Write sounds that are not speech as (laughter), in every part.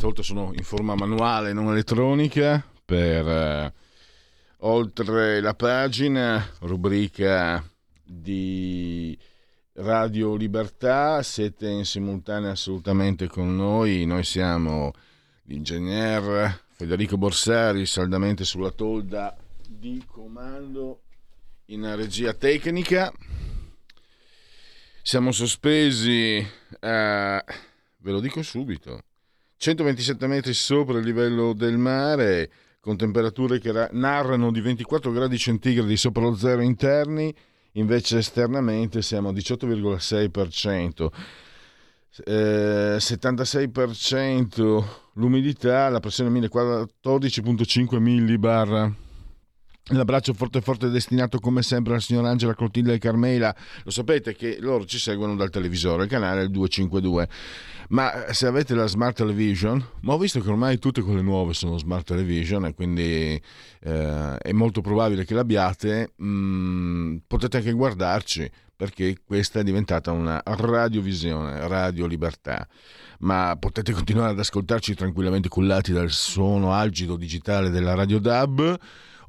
Questa volta sono in forma manuale, non elettronica, per eh, oltre la pagina, rubrica di Radio Libertà, siete in simultanea assolutamente con noi, noi siamo l'ingegner Federico Borsari, saldamente sulla tolda di comando in regia tecnica. Siamo sospesi, eh, ve lo dico subito, 127 metri sopra il livello del mare, con temperature che narrano di 24 gradi centigradi sopra lo zero interni, invece esternamente siamo a 18,6%. Eh, 76% l'umidità, la pressione 1014.5 millibar L'abbraccio forte forte destinato come sempre alla signora Angela Clotilde e Carmela. Lo sapete che loro ci seguono dal televisore, il canale è il 252. Ma se avete la smart television, ma ho visto che ormai tutte quelle nuove sono smart television e quindi eh, è molto probabile che l'abbiate, mh, mm, potete anche guardarci perché questa è diventata una radiovisione, radio libertà. Ma potete continuare ad ascoltarci tranquillamente cullati dal suono algido digitale della radio DAB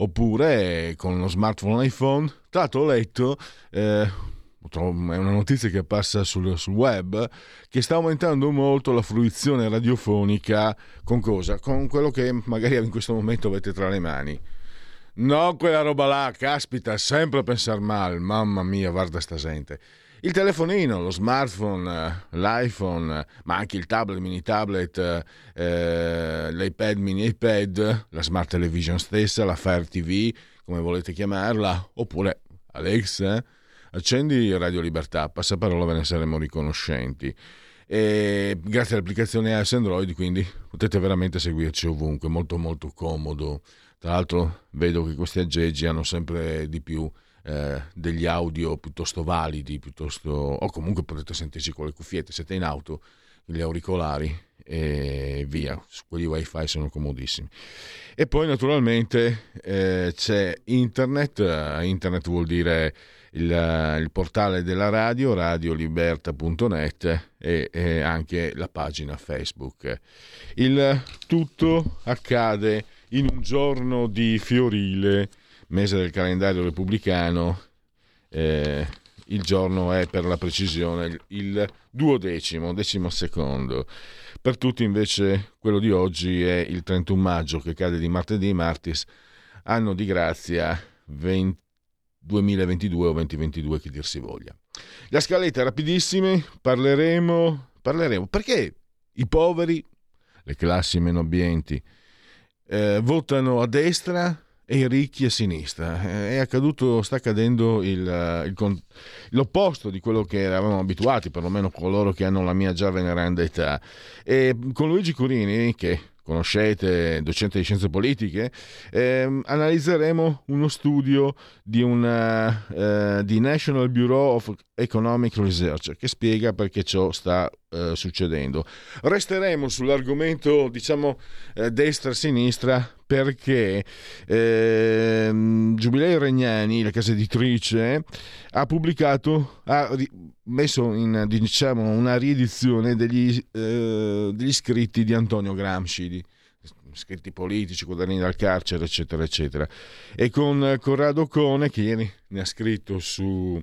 oppure con uno smartphone iPhone. Tra ho letto, eh, è una notizia che passa sul, sul, web, che sta aumentando molto la fruizione radiofonica con cosa? Con quello che magari in questo momento avete tra le mani. No, quella roba là, caspita, sempre a pensare male, mamma mia, guarda sta gente il telefonino, lo smartphone, l'iPhone, ma anche il tablet, mini tablet, eh, l'iPad, mini iPad, la smart television stessa, la Fire TV, come volete chiamarla, oppure Alexa, accendi Radio Libertà, passaparola ve ne saremo riconoscenti. E grazie all'applicazione iOS Android, quindi potete veramente seguirci ovunque, molto molto comodo. Tra l'altro vedo che questi aggeggi hanno sempre di più eh, degli audio piuttosto validi, piuttosto, o comunque potete sentirci con le cuffiette, siete in auto, gli auricolari e via, quelli wifi sono comodissimi. E poi naturalmente eh, c'è internet, uh, internet vuol dire il, il, portale della radio, radioliberta.net e, e anche la pagina Facebook. Il tutto accade in un giorno di fiorile mese del calendario repubblicano, eh, il giorno è per la precisione il duodecimo, decimo secondo. Per tutti invece quello di oggi è il 31 maggio che cade di martedì, martis, anno di grazia 20, 2022 o 2022 che dir si voglia. La scaletta rapidissime, parleremo, parleremo perché i poveri, le classi meno abbienti, eh, votano a destra e i ricchi a sinistra. È accaduto, sta accadendo il, il, l'opposto di quello che eravamo abituati, perlomeno coloro che hanno la mia già veneranda età. E con Luigi Curini, che conoscete, docente di scienze politiche, eh, analizzeremo uno studio di, una, eh, di National Bureau of Economic Research che spiega perché ciò sta eh, succedendo. Resteremo sull'argomento, diciamo, eh, destra-sinistra perché ehm, Giubilei Regnani, la casa editrice, ha pubblicato, ha messo in diciamo, una riedizione degli, eh, degli scritti di Antonio Gramsci, di, scritti politici, quaderni dal carcere, eccetera, eccetera. E con Corrado Cone, che ieri ne ha scritto su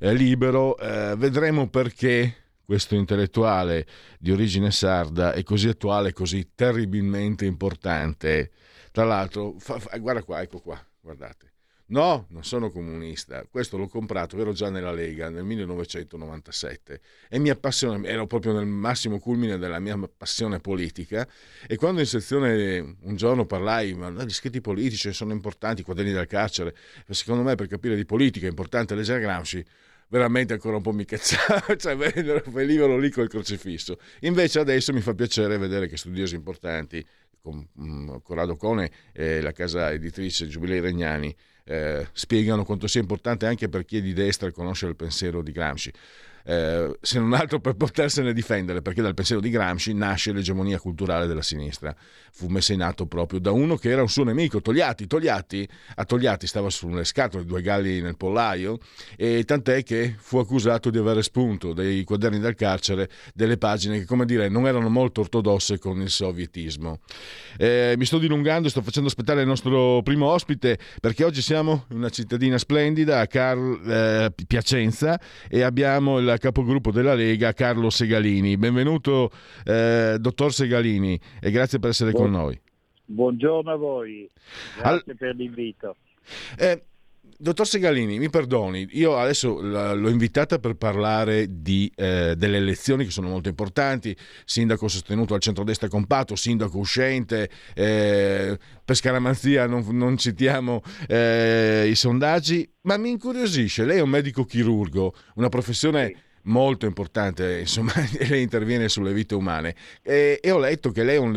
eh, Libero, eh, vedremo perché questo intellettuale di origine sarda è così attuale, così terribilmente importante tra l'altro, fa, fa, guarda qua, ecco qua, guardate. No, non sono comunista. Questo l'ho comprato, ero già nella Lega nel 1997 e mi appassiona, ero proprio nel massimo culmine della mia passione politica e quando in sezione un giorno parlai, ma gli scritti politici sono importanti, i quaderni del carcere, secondo me per capire di politica è importante leggere Gramsci, veramente ancora un po' mi cazzavo, (laughs) cioè venivano lì col crocifisso. Invece adesso mi fa piacere vedere che studiosi importanti, con mm, Corrado Cone e la casa editrice Giubilei Regnani, eh, spiegano quanto sia importante anche per chi è di destra conoscere il pensiero di Gramsci eh, se non altro per potersene difendere, perché dal pensiero di Gramsci nasce l'egemonia culturale della sinistra. Fu messa in atto proprio da uno che era un suo nemico, Togliatti. Togliatti a Togliatti stava sulle scatole, due galli nel pollaio, e tant'è che fu accusato di aver spunto dai quaderni del carcere delle pagine che, come dire, non erano molto ortodosse con il sovietismo. Eh, mi sto dilungando, sto facendo aspettare il nostro primo ospite, perché oggi siamo in una cittadina splendida, a Car- eh, Piacenza, e abbiamo il capogruppo della Lega Carlo Segalini. Benvenuto eh, dottor Segalini e grazie per essere Buon, con noi. Buongiorno a voi, grazie Al... per l'invito. Eh, Dottor Segalini, mi perdoni, io adesso l'ho invitata per parlare di, eh, delle elezioni che sono molto importanti, sindaco sostenuto al centrodestra compatto, sindaco uscente, eh, per scaramanzia non, non citiamo eh, i sondaggi, ma mi incuriosisce, lei è un medico chirurgo, una professione... Sì molto importante, (laughs) insomma, lei interviene sulle vite umane. E, e ho letto che lei è un,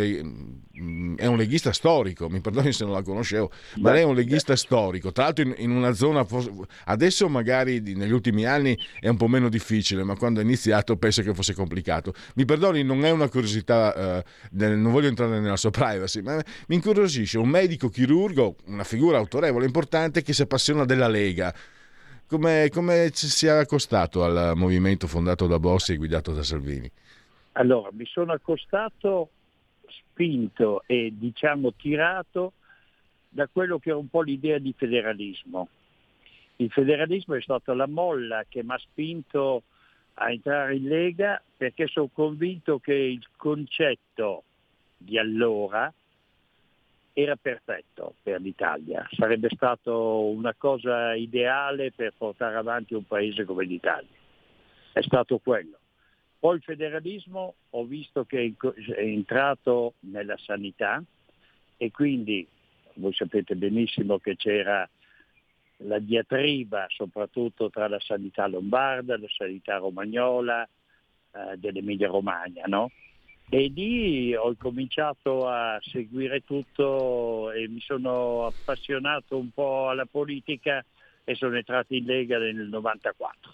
mm, è un, leghista storico, mi perdoni se non la conoscevo, ma lei è un leghista storico, tra l'altro in, in una zona, adesso magari negli ultimi anni è un po' meno difficile, ma quando è iniziato penso che fosse complicato. Mi perdoni, non è una curiosità, eh, non voglio entrare nella sua privacy, ma mi incuriosisce un medico chirurgo, una figura autorevole, importante, che si appassiona della Lega come, come ci si è accostato al movimento fondato da Bossi e guidato da Salvini? Allora, mi sono accostato spinto e diciamo tirato da quello che era un po' l'idea di federalismo. Il federalismo è stata la molla che mi ha spinto a entrare in Lega perché sono convinto che il concetto di allora era perfetto per l'Italia, sarebbe stato una cosa ideale per portare avanti un paese come l'Italia. È stato quello. Poi il federalismo ho visto che è entrato nella sanità e quindi voi sapete benissimo che c'era la diatriba soprattutto tra la sanità lombarda, la sanità romagnola, eh, dell'Emilia Romagna, no? E lì ho cominciato a seguire tutto e mi sono appassionato un po' alla politica e sono entrato in Lega nel 94.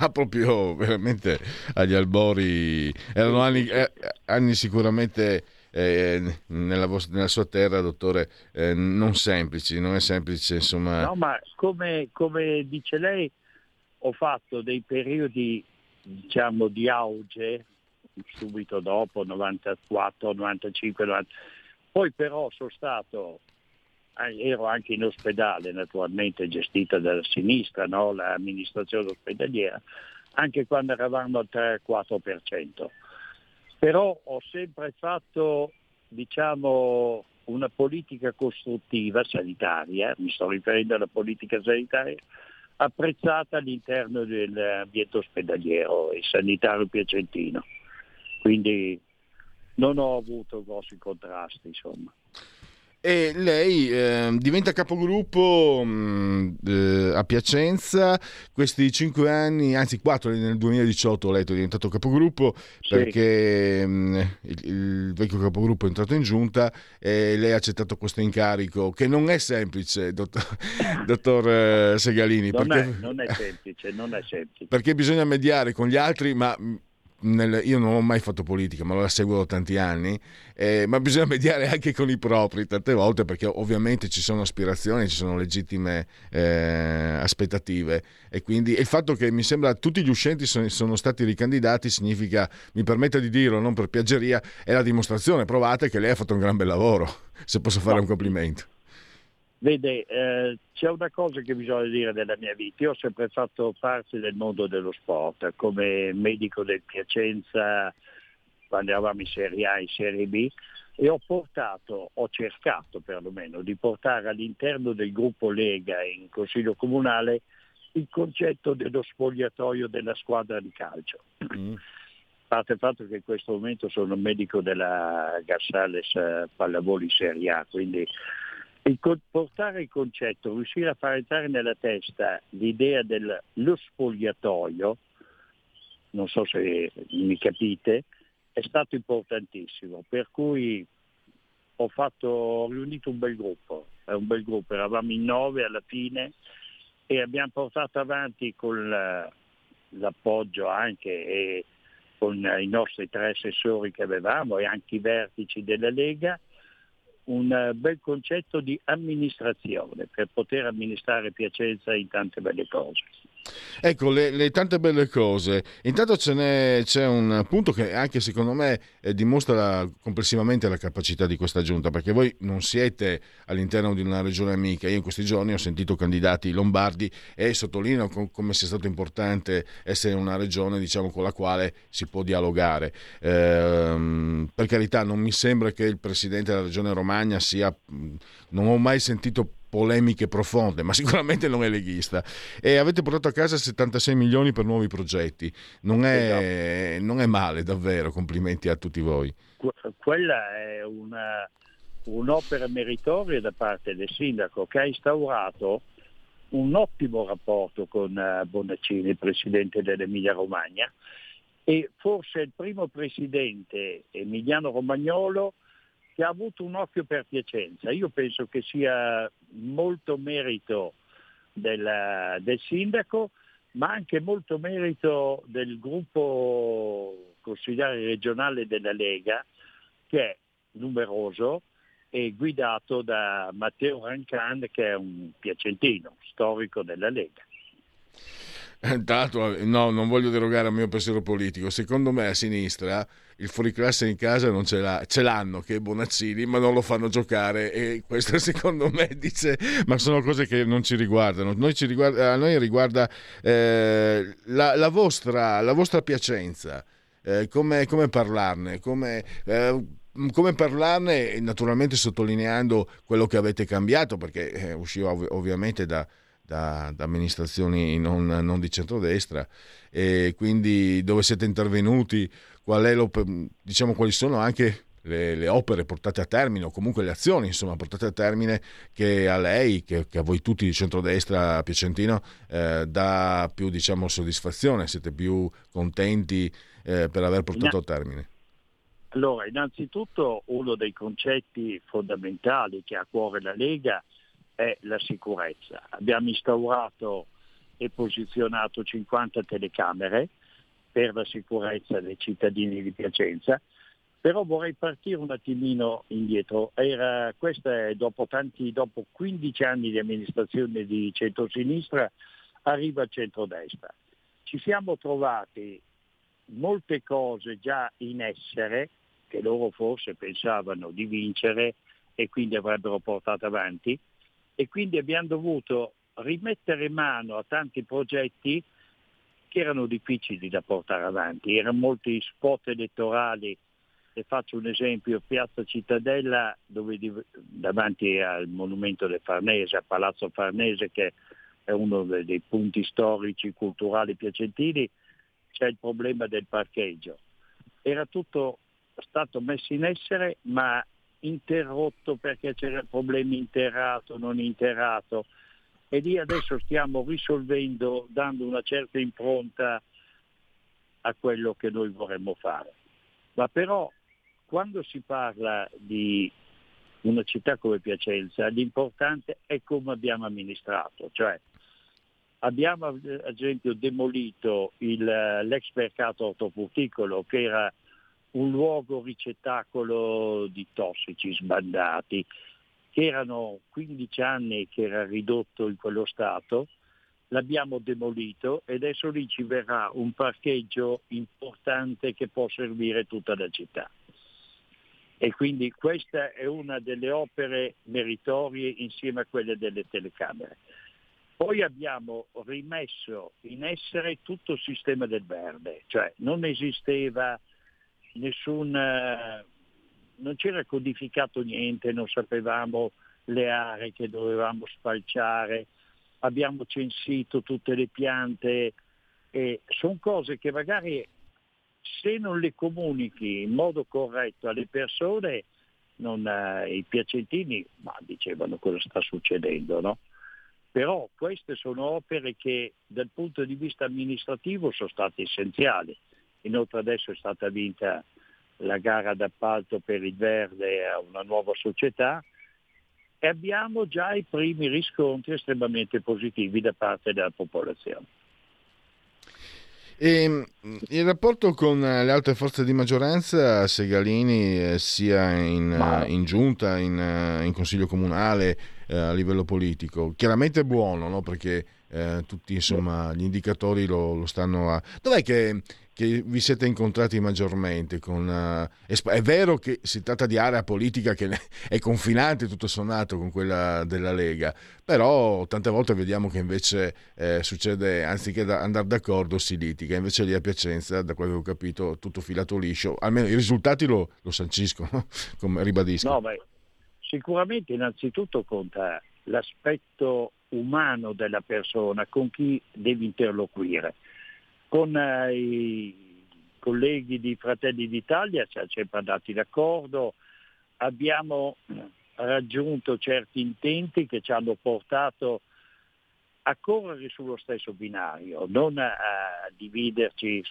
Ah, proprio veramente agli albori, erano anni, eh, anni sicuramente eh, nella, vostra, nella, sua terra, dottore, eh, non semplici, non è semplice insomma. No, ma come, come dice lei, ho fatto dei periodi diciamo di auge subito dopo, 94, 95, 90. Poi però sono stato, eh, ero anche in ospedale naturalmente gestita dalla sinistra, no? l'amministrazione ospedaliera, anche quando eravamo al 3-4%. Però ho sempre fatto diciamo, una politica costruttiva sanitaria, mi sto riferendo alla politica sanitaria, apprezzata all'interno dell'ambiente ospedaliero e sanitario piacentino quindi non ho avuto grossi contrasti insomma. E lei eh, diventa capogruppo mh, mm, eh, a Piacenza, questi cinque anni, anzi quattro nel 2018 ho letto è diventato capogruppo sì. perché mh, mm, il, il, vecchio capogruppo è entrato in giunta e lei ha accettato questo incarico che non è semplice, dottor, (laughs) dottor eh, Segalini. Non, perché, è, non, è, semplice, non è semplice. Perché bisogna mediare con gli altri, ma mm, nel, io non ho mai fatto politica, ma la seguo da tanti anni, eh, ma bisogna (laughs) mediare anche con i propri tante volte perché ovviamente ci sono aspirazioni, ci sono legittime eh, aspettative e quindi e il fatto che mi sembra tutti gli uscenti sono, sono, stati ricandidati significa, mi permetta di dirlo, non per piaggeria, è la dimostrazione provata che lei ha fatto un gran bel lavoro, (laughs) se posso fare no. un complimento. Vede, eh, c'è una cosa che bisogna dire della mia vita. Io ho sempre fatto parte del mondo dello sport, come medico del Piacenza quando eravamo in Serie A e in Serie B, e ho portato, ho cercato perlomeno di portare all'interno del gruppo Lega in Consiglio Comunale il concetto dello spogliatoio della squadra di calcio. Mm. A parte il fatto che in questo momento sono medico della Gassales eh, Pallavoli Serie A, quindi portare il concetto, riuscire a far entrare nella testa l'idea dello spogliatoio, non so se mi capite, è stato importantissimo, per cui ho, fatto, ho riunito un bel gruppo, è un bel gruppo, eravamo in nove alla fine e abbiamo portato avanti con l'appoggio anche e con i nostri tre assessori che avevamo e anche i vertici della Lega un bel concetto di amministrazione per poter amministrare Piacenza in tante belle cose. Ecco, le, le, tante belle cose. Intanto c'è un punto che anche secondo me eh, dimostra complessivamente la capacità di questa giunta, perché voi non siete all'interno di una regione amica. Io in questi giorni ho sentito candidati lombardi e sottolineo com- come sia stato importante essere una regione diciamo, con la quale si può dialogare. Ehm, per carità, non mi sembra che il presidente della regione Romagna sia... Non ho mai sentito polemiche profonde, ma (laughs) sicuramente non è leghista. E avete portato a casa 76 milioni per nuovi progetti. Non è, esatto. non è male, davvero. Complimenti a tutti voi. Quella è una, un'opera meritoria da parte del sindaco che ha instaurato un ottimo rapporto con eh, Bonaccini, presidente dell'Emilia Romagna, e forse il primo presidente Emiliano Romagnolo che ha avuto un occhio per Piacenza. Io penso che sia molto merito del, del sindaco, ma anche molto merito del gruppo consigliare regionale della Lega, che è numeroso e guidato da Matteo Rancan, che è un piacentino, storico della Lega. Tanto, no, non voglio derogare al mio pensiero politico. Secondo me a sinistra il fuoriclasse in casa non ce, l'ha, ce l'hanno che è Bonazzini, ma non lo fanno giocare e questo (laughs) secondo me dice, ma sono cose che non ci riguardano. Noi ci riguarda, a noi riguarda eh, la, la, vostra, la, vostra, Piacenza, eh, come, come, parlarne, come... Eh, come parlarne, naturalmente sottolineando quello che avete cambiato, perché eh, usciva ov- ovviamente da, da, da amministrazioni non, non, di centrodestra. E quindi dove siete intervenuti, diciamo, quali sono anche le, le, opere portate a termine o comunque le azioni insomma, portate a termine che a lei, che, che a voi tutti di centrodestra piacentino eh, dà più diciamo, soddisfazione, siete più contenti eh, per aver portato a termine? Allora, innanzitutto uno dei concetti fondamentali che ha a cuore la Lega è la sicurezza. Abbiamo instaurato e posizionato 50 telecamere per la sicurezza dei cittadini di Piacenza, però vorrei partire un attimino indietro. Era, questa è dopo, tanti, dopo 15 anni di amministrazione di centrosinistra, arriva il centrodestra. Ci siamo trovati molte cose già in essere che loro forse pensavano di vincere e quindi avrebbero portato avanti e quindi abbiamo dovuto rimettere mano a tanti progetti che erano difficili da portare avanti, erano molti spot elettorali, e faccio un esempio, Piazza Cittadella dove davanti al monumento del Farnese, a Palazzo Farnese che è uno dei punti storici, culturali piacentini, c'è il problema del parcheggio. Era tutto stato messo in essere ma interrotto perché c'era problemi interrato, non interrato e lì adesso stiamo risolvendo dando una certa impronta a quello che noi vorremmo fare. Ma però quando si parla di una città come Piacenza, l'importante è come abbiamo amministrato, cioè abbiamo ad esempio demolito il, l'ex mercato ortofrutticolo che era un luogo ricettacolo di tossici sbandati, erano 15 anni che era ridotto in quello stato, l'abbiamo demolito e adesso lì ci verrà un parcheggio importante che può servire tutta la città. E quindi questa è una delle opere meritorie insieme a quelle delle telecamere. Poi abbiamo rimesso in essere tutto il sistema del verde, cioè non esisteva nessun, eh, non c'era codificato niente, non sapevamo le aree che dovevamo spalciare, abbiamo censito tutte le piante e sono cose che magari se non le comunichi in modo corretto alle persone, non, eh, i piacentini ma dicevano cosa sta succedendo, no? Però queste sono opere che dal punto di vista amministrativo sono state essenziali. Inoltre adesso è stata vinta la gara d'appalto per il verde a una nuova società e abbiamo già i primi riscontri estremamente positivi da parte della popolazione. E ehm, il rapporto con le altre forze di maggioranza, Segalini, eh, sia in, eh, in giunta, in, eh, in, consiglio comunale, eh, a livello politico, chiaramente è buono, no? perché eh, tutti insomma, gli indicatori lo, lo stanno a... Dov'è che che vi siete incontrati maggiormente? Con, uh, è vero che si tratta di area politica che è confinante tutto sommato con quella della Lega, però tante volte vediamo che invece eh, succede, anziché da andare d'accordo, si litiga. Invece lì a Piacenza, da quello che ho capito, tutto filato liscio. Almeno i risultati lo, lo sanciscono, (laughs) come ribadisco. No, beh, sicuramente innanzitutto conta l'aspetto umano della persona con chi devi interloquire con eh, i colleghi di Fratelli d'Italia ci siamo sempre andati d'accordo, abbiamo raggiunto certi intenti che ci hanno portato a correre sullo stesso binario, non a, dividerci.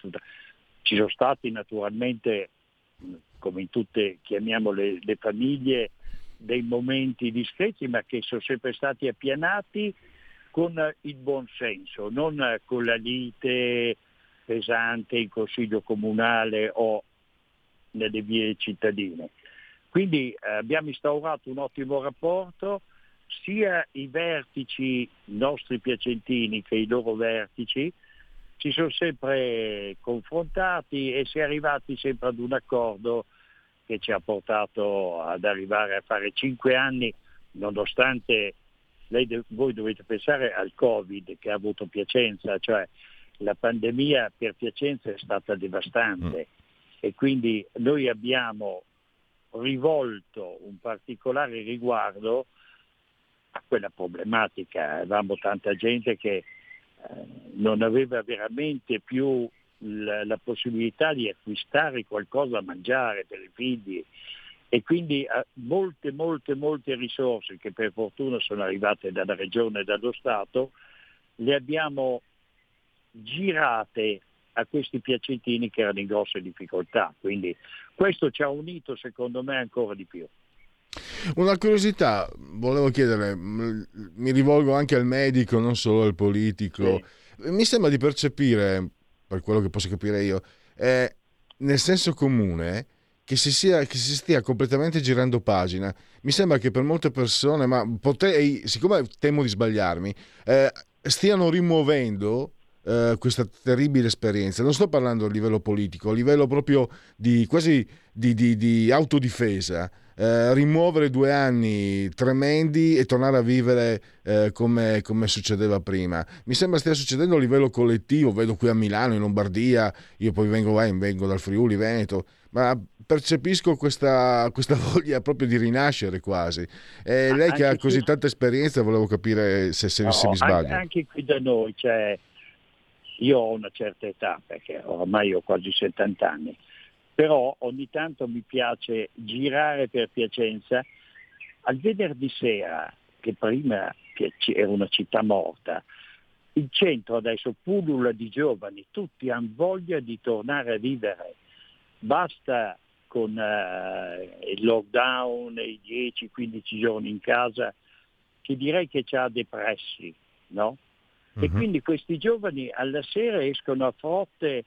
Ci sono stati naturalmente, come in tutte, chiamiamole le famiglie, dei momenti discreti, ma che sono sempre stati appianati con il buon senso, non con la lite pesante in consiglio comunale o nelle vie cittadine. Quindi eh, abbiamo instaurato un ottimo rapporto, sia i vertici nostri piacentini che i loro vertici si sono sempre confrontati e si è arrivati sempre ad un accordo che ci ha portato ad arrivare a fare cinque anni, nonostante lei, voi dovete pensare al Covid che ha avuto Piacenza, cioè la pandemia per Piacenza è stata devastante mm. e quindi noi abbiamo rivolto un particolare riguardo a quella problematica. Avevamo tanta gente che eh, non aveva veramente più la, la, possibilità di acquistare qualcosa da mangiare per i figli e quindi eh, molte, molte, molte risorse che per fortuna sono arrivate dalla Regione e dallo Stato le abbiamo girate a questi piacentini che erano in grosse difficoltà. Quindi questo ci ha unito secondo me ancora di più. Una curiosità, volevo chiedere, mi rivolgo anche al medico, non solo al politico. Sì. Mi sembra di percepire, per quello che posso capire io, eh, nel senso comune che si, sia, che si, stia completamente girando pagina. Mi sembra che per molte persone, ma potrei, siccome temo di sbagliarmi, eh, stiano rimuovendo eh, questa terribile esperienza. Non sto parlando a livello politico, a livello proprio di quasi di, di, di autodifesa. Eh, rimuovere due anni tremendi e tornare a vivere eh, come, come, succedeva prima. Mi sembra stia succedendo a livello collettivo, vedo qui a Milano, in Lombardia, io poi vengo, eh, vengo dal Friuli, Veneto, ma percepisco questa, questa, (laughs) voglia proprio di rinascere quasi. E lei che ha così tanta esperienza, volevo capire se, se, no, se mi sbaglio. Anche qui da noi c'è io ho una certa età perché ormai ho quasi 70 anni, però ogni tanto mi piace girare per Piacenza. Al venerdì sera, che prima era una città morta, il centro adesso pullula di giovani, tutti hanno voglia di tornare a vivere. Basta con uh, il lockdown, i 10-15 giorni in casa, che direi che ci ha depressi, no? Uh-huh. e mhm. quindi questi giovani alla sera escono a frotte,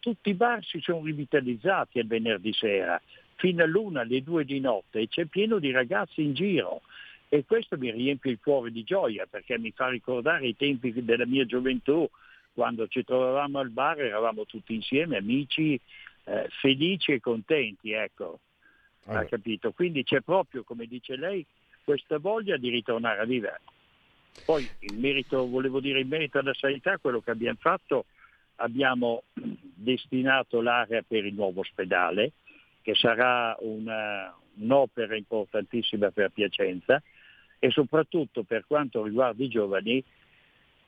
tutti i bar si sono rivitalizzati il venerdì sera, fino all'una, alle due di notte e c'è pieno di ragazzi in giro e questo mi riempie il cuore di gioia perché mi fa ricordare i tempi della mia gioventù, quando ci trovavamo al bar eravamo tutti insieme, amici, eh, felici e contenti, ecco. Allora. Ha capito? Quindi c'è proprio, come dice lei, questa voglia di ritornare a vivere. Poi in merito, volevo dire in merito alla sanità, quello che abbiamo fatto abbiamo destinato l'area per il nuovo ospedale, che sarà una, un'opera importantissima per Piacenza e soprattutto per quanto riguarda i giovani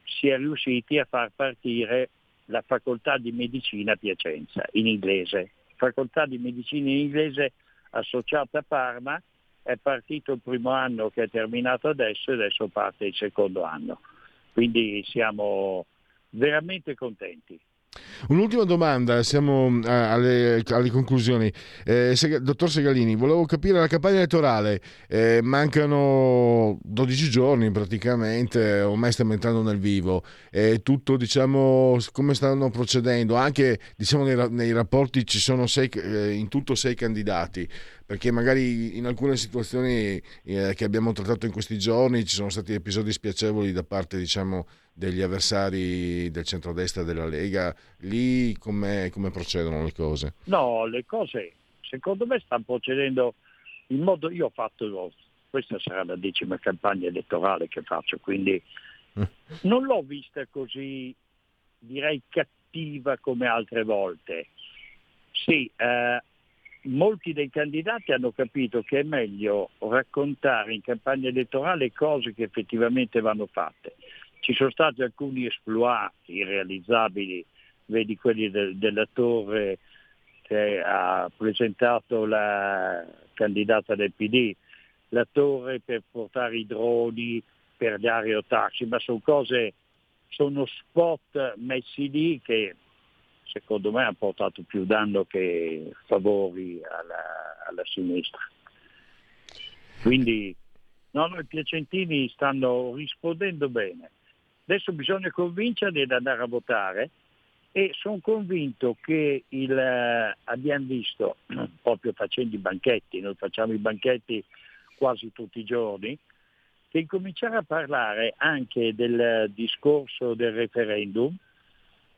si è riusciti a far partire la facoltà di medicina a Piacenza in inglese. Facoltà di medicina in inglese associata a Parma, è partito il primo anno che è terminato adesso e adesso parte il secondo anno. Quindi siamo veramente contenti. Un'ultima domanda, siamo eh, alle, alle conclusioni. Eh, Seg- dottor Segalini, volevo capire la campagna elettorale, eh, mancano 12 giorni praticamente, ormai stiamo entrando nel vivo, eh, tutto diciamo come stanno procedendo, anche diciamo nei, nei rapporti ci sono sei, eh, in tutto sei candidati, perché magari in alcune situazioni eh, che abbiamo trattato in questi giorni ci sono stati episodi spiacevoli da parte diciamo degli avversari del centrodestra della Lega, lì come procedono le cose? No, le cose secondo me stanno procedendo in modo, io ho fatto, questa sarà la decima campagna elettorale che faccio, quindi (laughs) non l'ho vista così, direi, cattiva come altre volte. Sì, eh, molti dei candidati hanno capito che è meglio raccontare in campagna elettorale cose che effettivamente vanno fatte. Ci sono stati alcuni esploit irrealizzabili, vedi quelli de, della Torre che ha presentato la candidata del PD, la Torre per portare i droni, per gli aerotaxi, ma sono cose, sono spot messi lì che secondo me hanno portato più danno che favori alla, alla sinistra. Quindi no, i piacentini stanno rispondendo bene. Adesso bisogna convincerli ad andare a votare e sono convinto che il, eh, abbiamo visto, (clears throat) proprio facendo i banchetti, noi facciamo i banchetti quasi tutti i giorni, che incominciare a parlare anche del discorso del referendum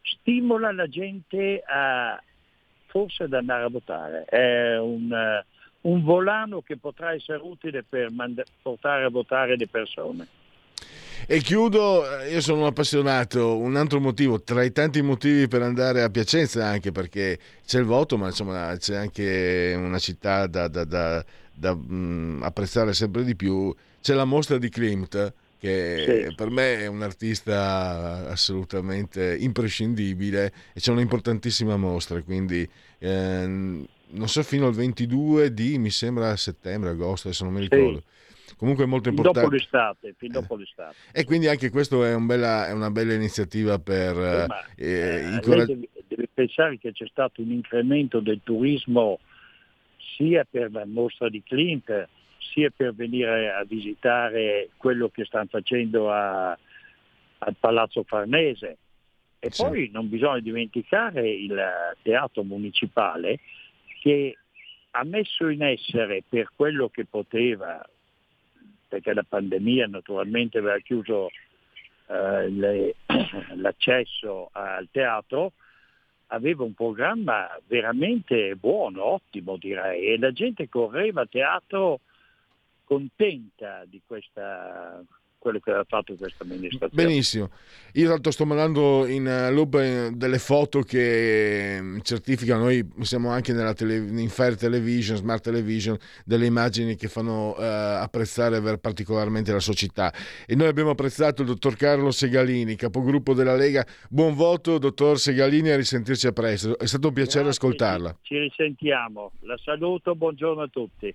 stimola la gente a forse ad andare a votare. È un, uh, un volano che potrà essere utile per mand- portare a votare le persone. E chiudo, io sono un appassionato, un altro motivo, tra i tanti motivi per andare a Piacenza anche perché c'è il voto, ma insomma c'è anche una città da, da, da, da mh, apprezzare sempre di più, c'è la mostra di Klimt che sì. per me è un artista assolutamente imprescindibile e c'è un'importantissima mostra, quindi eh, non so fino al 22 di, mi sembra settembre, agosto, adesso non mi ricordo. Sì comunque è molto importante. Dopo l'estate, fin dopo l'estate. E quindi anche questo è, un è una bella iniziativa per eh, eh, incoraggiare. Deve, deve pensare che c'è stato un incremento del turismo sia per la mostra di Clint, sia per venire a visitare quello che stanno facendo a, al Palazzo Farnese. E sì. poi non bisogna dimenticare il teatro municipale che ha messo in essere per quello che poteva perché la pandemia naturalmente aveva chiuso eh, le, (clears throat) l'accesso al teatro, aveva un programma veramente buono, ottimo direi, e la gente correva a teatro contenta di questa quello che ha fatto questa amministrazione. Benissimo. Io tanto sto mandando in eh, loop eh, delle foto che mm, certificano, noi siamo anche nella tele, in Fire Television, Smart Television, delle immagini che fanno uh, apprezzare particolarmente la società. E noi abbiamo apprezzato il dottor Carlo Segalini, capogruppo della Lega. Buon voto, dottor Segalini, a risentirci a presto. È stato un piacere Grazie, ascoltarla. Ci risentiamo. La saluto, buongiorno a tutti.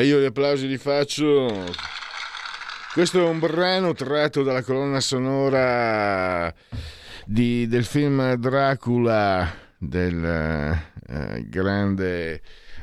Beh, io gli applausi li faccio. Questo è un brano tratto dalla colonna sonora di, del film Dracula del eh, grande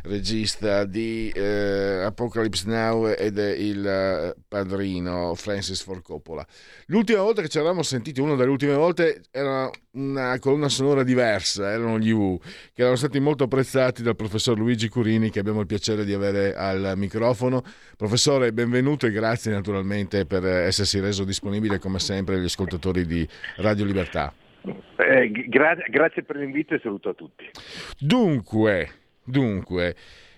regista di eh, Apocalypse Now ed il eh, padrino Francis Ford Coppola. L'ultima volta che ci eravamo sentiti, una delle ultime volte, era una colonna sonora diversa, erano gli U, che erano stati molto apprezzati dal professor Luigi Curini, che abbiamo il piacere di avere al microfono. Professore, benvenuto e grazie naturalmente per essersi reso disponibile come sempre agli ascoltatori di Radio Libertà. Eh, gra- grazie per l'invito e saluto a tutti. Dunque, Dunque,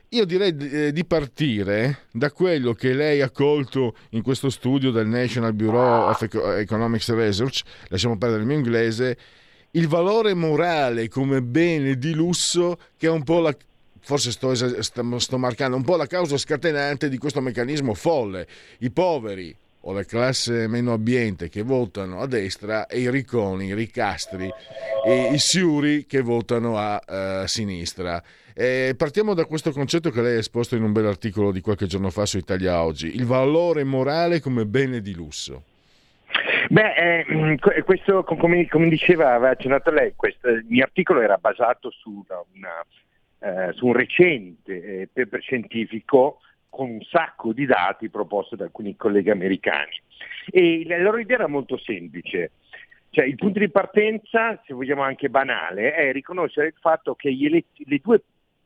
io direi eh, di partire da quello che lei ha colto in questo studio del National Bureau of Economics Research, lasciamo perdere il mio inglese, il valore morale come bene di lusso che è un po' la forse sto, sto, marcando un po' la causa scatenante di questo meccanismo folle. I poveri o la classe meno abbiente che votano a destra e i ricconi, i ricastri e i siuri che votano a, a sinistra. Eh, partiamo da questo concetto che lei ha esposto in un bel articolo di qualche giorno fa su Italia Oggi, il valore morale come bene di lusso. Beh, eh, questo, come, come, diceva, aveva accennato lei, questo, il mio articolo era basato su, una, eh, su un recente eh, paper scientifico con un sacco di dati proposto da alcuni colleghi americani. E la loro idea era molto semplice. Cioè, il punto di partenza, se vogliamo anche banale, è riconoscere il fatto che eletti, le due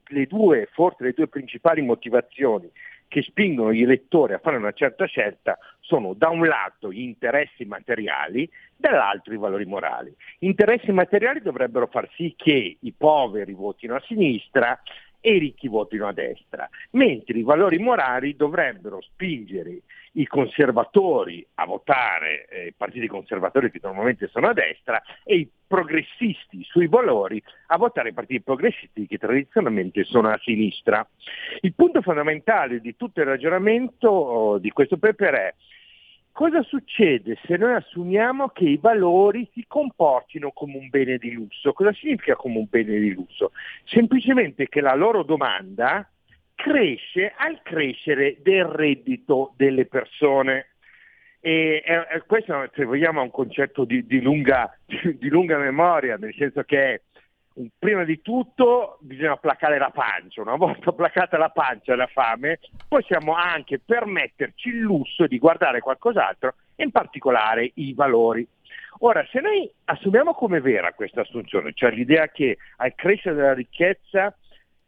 le due, forse le due principali motivazioni che spingono gli elettori a fare una certa scelta sono da un lato gli interessi materiali, dall'altro i valori morali. Interessi materiali dovrebbero far sì che i poveri votino a sinistra e i ricchi votino a destra, mentre i valori morali dovrebbero spingere i conservatori a votare, eh, i partiti conservatori che normalmente sono a destra, e i progressisti sui valori a votare i partiti progressisti che tradizionalmente sono a sinistra. Il punto fondamentale di tutto il ragionamento oh, di questo paper è Cosa succede se noi assumiamo che i valori si comportino come un bene di lusso? Cosa significa come un bene di lusso? Semplicemente che la loro domanda cresce al crescere del reddito delle persone. E, e questo, se vogliamo, è un concetto di, di, lunga, (laughs) di, di lunga memoria, nel senso che prima di tutto bisogna placare la pancia, una volta (laughs) placata la pancia e la fame possiamo anche permetterci il lusso di guardare qualcos'altro in particolare i valori. Ora, se noi assumiamo come vera questa assunzione, cioè l'idea che al crescere della ricchezza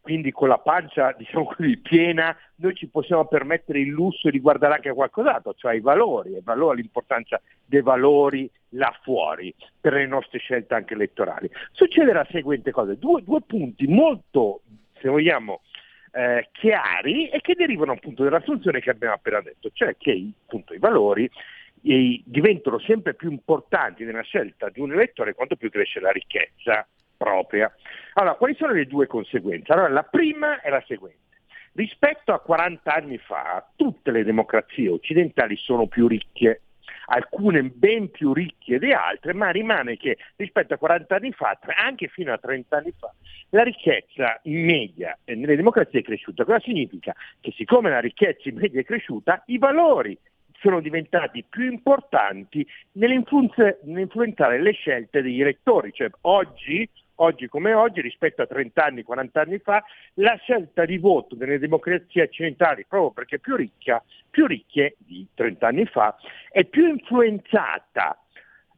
quindi con la pancia (laughs) diciamo così piena noi ci possiamo permettere il lusso di guardare anche qualcos'altro, cioè i valori, i valori l'importanza dei valori là fuori per le nostre scelte anche elettorali. Succede la seguente cosa, due, due punti molto, se vogliamo, eh, chiari e che derivano appunto dall'assunzione che abbiamo appena detto, cioè che appunto i valori diventano sempre più importanti nella scelta di un elettore quanto più cresce la ricchezza propria. Allora, quali sono le due conseguenze? Allora, la prima è la seguente. Rispetto a 40 anni fa, tutte le democrazie occidentali sono più ricche, alcune ben più ricche di altre, ma rimane che rispetto a 40 anni fa, anche fino a 30 anni fa, la ricchezza in media nelle democrazie è cresciuta. Cosa significa? Che siccome la ricchezza in media è cresciuta, i valori sono diventati più importanti nell'influenzare le scelte degli elettori. Cioè, oggi oggi come oggi, rispetto a 30 anni, 40 anni fa, la scelta di voto delle democrazie occidentali, proprio perché più ricca, più ricche di 30 anni fa, è più influenzata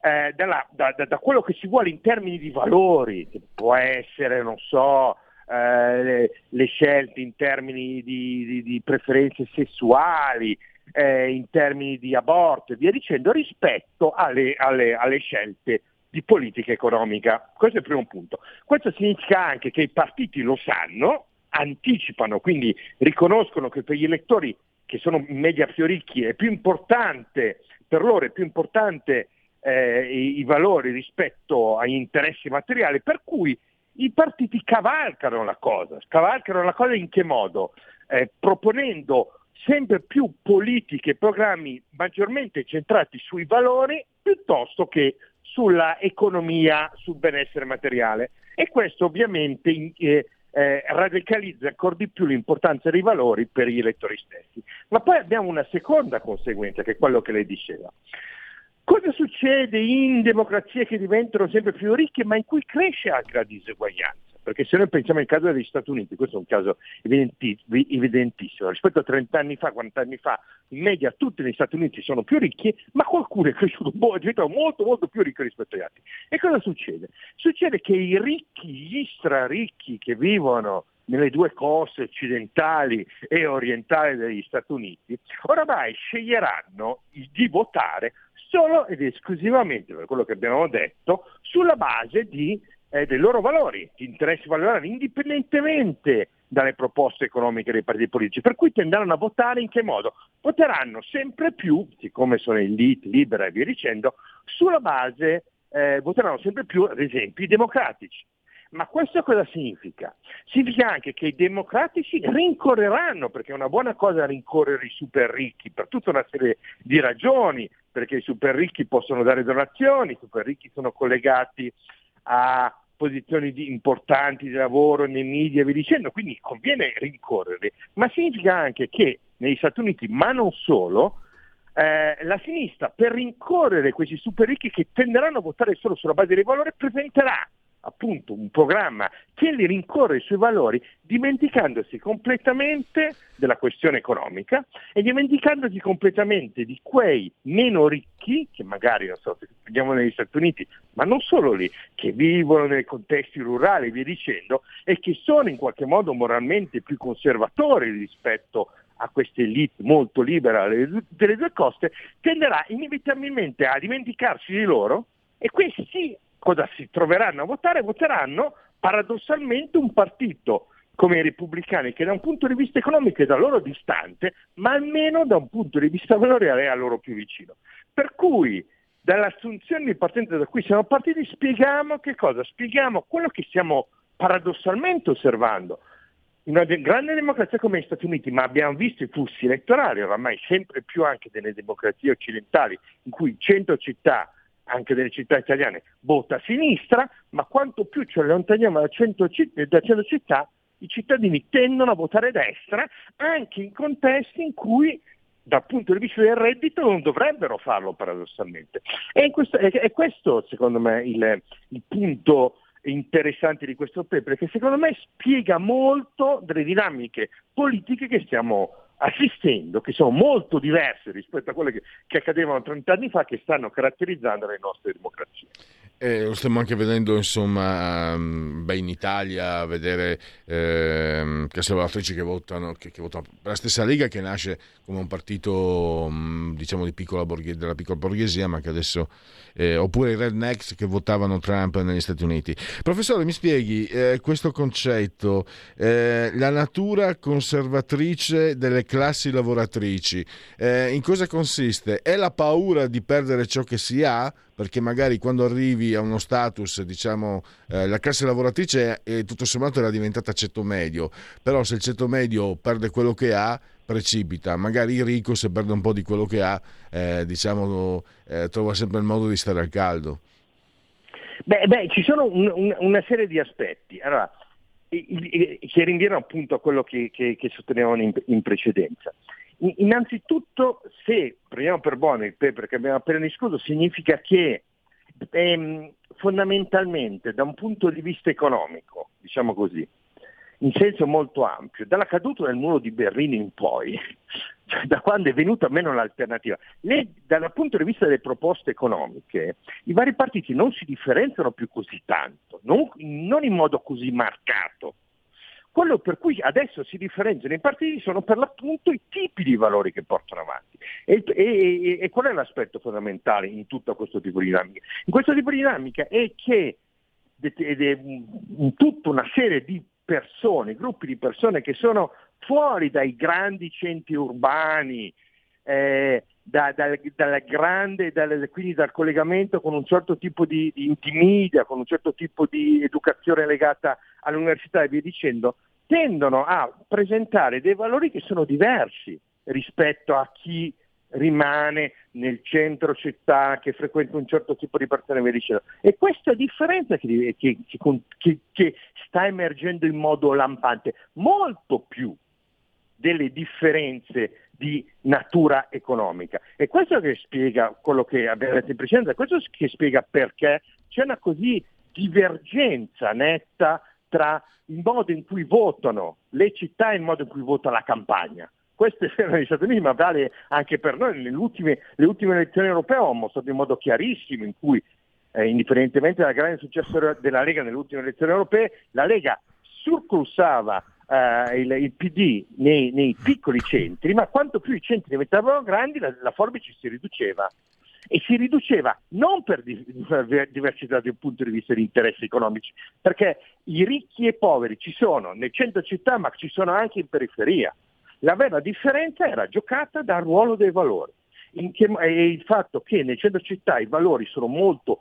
eh, dalla, da, da, da, quello che si vuole in termini di valori, che può essere, non so, eh, le, le, scelte in termini di, di, di preferenze sessuali, eh, in termini di aborto e via dicendo, rispetto alle, alle, alle scelte di politica economica. Questo è il primo punto. Questo significa anche che i partiti lo sanno, anticipano, quindi riconoscono che per gli elettori che sono in media più ricchi è più importante, per loro è più importante eh, i, i valori rispetto agli interessi materiali, per cui i partiti cavalcano la cosa. Cavalcano la cosa in che modo? Eh, proponendo sempre più politiche e programmi maggiormente centrati sui valori piuttosto che sulla economia, sul benessere materiale e questo ovviamente eh, eh, radicalizza ancora di più l'importanza dei valori per gli elettori stessi. Ma poi abbiamo una seconda conseguenza che è quello che lei diceva. Cosa succede in democrazie che diventano sempre più ricche ma in cui cresce anche la diseguaglianza? Perché se noi pensiamo al caso degli Stati Uniti, questo è un caso evidentissimo, rispetto a 30 anni fa, 40 anni fa, in media tutti gli Stati Uniti sono più ricchi, ma qualcuno è cresciuto, è diventato molto molto più ricco rispetto agli altri. E cosa succede? Succede che i ricchi, gli straricchi che vivono nelle due coste occidentali e orientali degli Stati Uniti, oramai sceglieranno di votare solo ed esclusivamente, per quello che abbiamo detto, sulla base di eh, dei loro valori, di interessi valoriali, indipendentemente dalle proposte economiche dei partiti politici, per cui tenderanno a votare in che modo? Voteranno sempre più, siccome sono elite, libera e via dicendo, sulla base, eh, voteranno sempre più, ad esempio, i democratici. Ma questo cosa significa? Significa anche che i democratici rincorreranno, perché è una buona cosa rincorrere i super ricchi per tutta una serie di ragioni, perché i super ricchi possono dare donazioni, i super ricchi sono collegati a posizioni di, importanti di lavoro nei media e via dicendo, quindi conviene rincorrere, ma significa anche che negli Stati Uniti, ma non solo, eh, la sinistra per rincorrere questi super ricchi che tenderanno a votare solo sulla base dei valori presenterà appunto un programma che li rincorre sui valori, dimenticandosi completamente della questione economica e dimenticandosi completamente di quei meno ricchi, che magari, non so, se vediamo negli Stati Uniti, ma non solo lì, che vivono nei contesti rurali e via dicendo, e che sono in qualche modo moralmente più conservatori rispetto a queste elite molto libere delle due coste, tenderà inevitabilmente a dimenticarsi di loro e questi cosa si troveranno a votare? Voteranno paradossalmente un partito come i repubblicani che da un punto di vista economico è da loro distante, ma almeno da un punto di vista valoriale è a loro più vicino. Per cui dall'assunzione di partenza da cui siamo partiti spieghiamo che cosa? Spieghiamo quello che stiamo paradossalmente osservando. In una grande democrazia come gli Stati Uniti, ma abbiamo visto i flussi elettorali oramai sempre più anche delle democrazie occidentali, in cui 100 città anche delle città italiane, vota a sinistra, ma quanto più ci allontaniamo da 100, da 100 città, i cittadini tendono a votare destra anche in contesti in cui dal punto di vista del reddito non dovrebbero farlo paradossalmente. E questo, è, è, questo secondo me il, il punto interessante di questo paper, che secondo me spiega molto delle dinamiche politiche che stiamo assistendo, che sono molto diverse rispetto a quelle che, che accadevano 30 anni fa, che stanno caratterizzando le nostre democrazie. Eh, lo stiamo anche vedendo insomma um, beh, in Italia vedere eh, conservatrici che votano, che, che votano, per la stessa Lega che nasce come un partito um, diciamo di piccola borghesia, della piccola borghesia ma che adesso eh, oppure i rednecks che votavano Trump negli Stati Uniti professore mi spieghi eh, questo concetto eh, la natura conservatrice delle classi lavoratrici eh, in cosa consiste? è la paura di perdere ciò che si ha perché magari quando arrivi a uno status, diciamo, eh, la classe lavoratrice è, tutto sommato era diventata ceto medio, però se il ceto medio perde quello che ha, precipita, magari il ricco se perde un po' di quello che ha, eh, diciamo, eh, trova sempre il modo di stare al caldo. Beh, beh ci sono un, un, una serie di aspetti. Allora, che rinviano appunto a quello che, che, che sostenevano in, in precedenza. Innanzitutto, se prendiamo per buono il paper che abbiamo appena discusso, significa che ehm, fondamentalmente da un punto di vista economico, diciamo così, in senso molto ampio, dalla caduta del muro di Berlino in poi, cioè da quando è venuta meno l'alternativa, le, dal punto di vista delle proposte economiche, i vari partiti non si differenziano più così tanto, non, non in modo così marcato quello per cui adesso si differenziano i partiti sono per l'appunto i tipi di valori che portano avanti. E, e, e, qual è l'aspetto fondamentale in tutto questo tipo di dinamica? In questo tipo di dinamica è che in tutta una serie di persone, gruppi di persone che sono fuori dai grandi centri urbani, eh, da, da, dal grande, dal, quindi dal collegamento con un certo tipo di, di intimedia, con un certo tipo di educazione legata all'università e via dicendo, tendono a presentare dei valori che sono diversi rispetto a chi rimane nel centro città, che frequenta un certo tipo di persone e via dicendo. E questa differenza che, che, che, che sta emergendo in modo lampante, molto più delle differenze di natura economica. E questo che spiega quello che abbiamo detto in precedenza, questo che spiega perché c'è una così divergenza netta tra il modo in cui votano le città e il modo in cui vota la campagna. Questo è vero negli Stati Uniti, ma vale anche per noi. Nelle ultime, le ultime elezioni europee hanno mostrato in modo chiarissimo in cui, eh, indipendentemente dal grande successo della Lega nelle ultime elezioni europee, la Lega surclussava eh, il, il, PD nei, nei, piccoli centri, ma quanto più i centri diventavano grandi la, la forbice si riduceva e si riduceva non per diversità di un punto di vista di interessi economici, perché i ricchi e poveri ci sono nel centro città ma ci sono anche in periferia. La vera differenza era giocata dal ruolo dei valori che, e il fatto che nel centro città i valori sono molto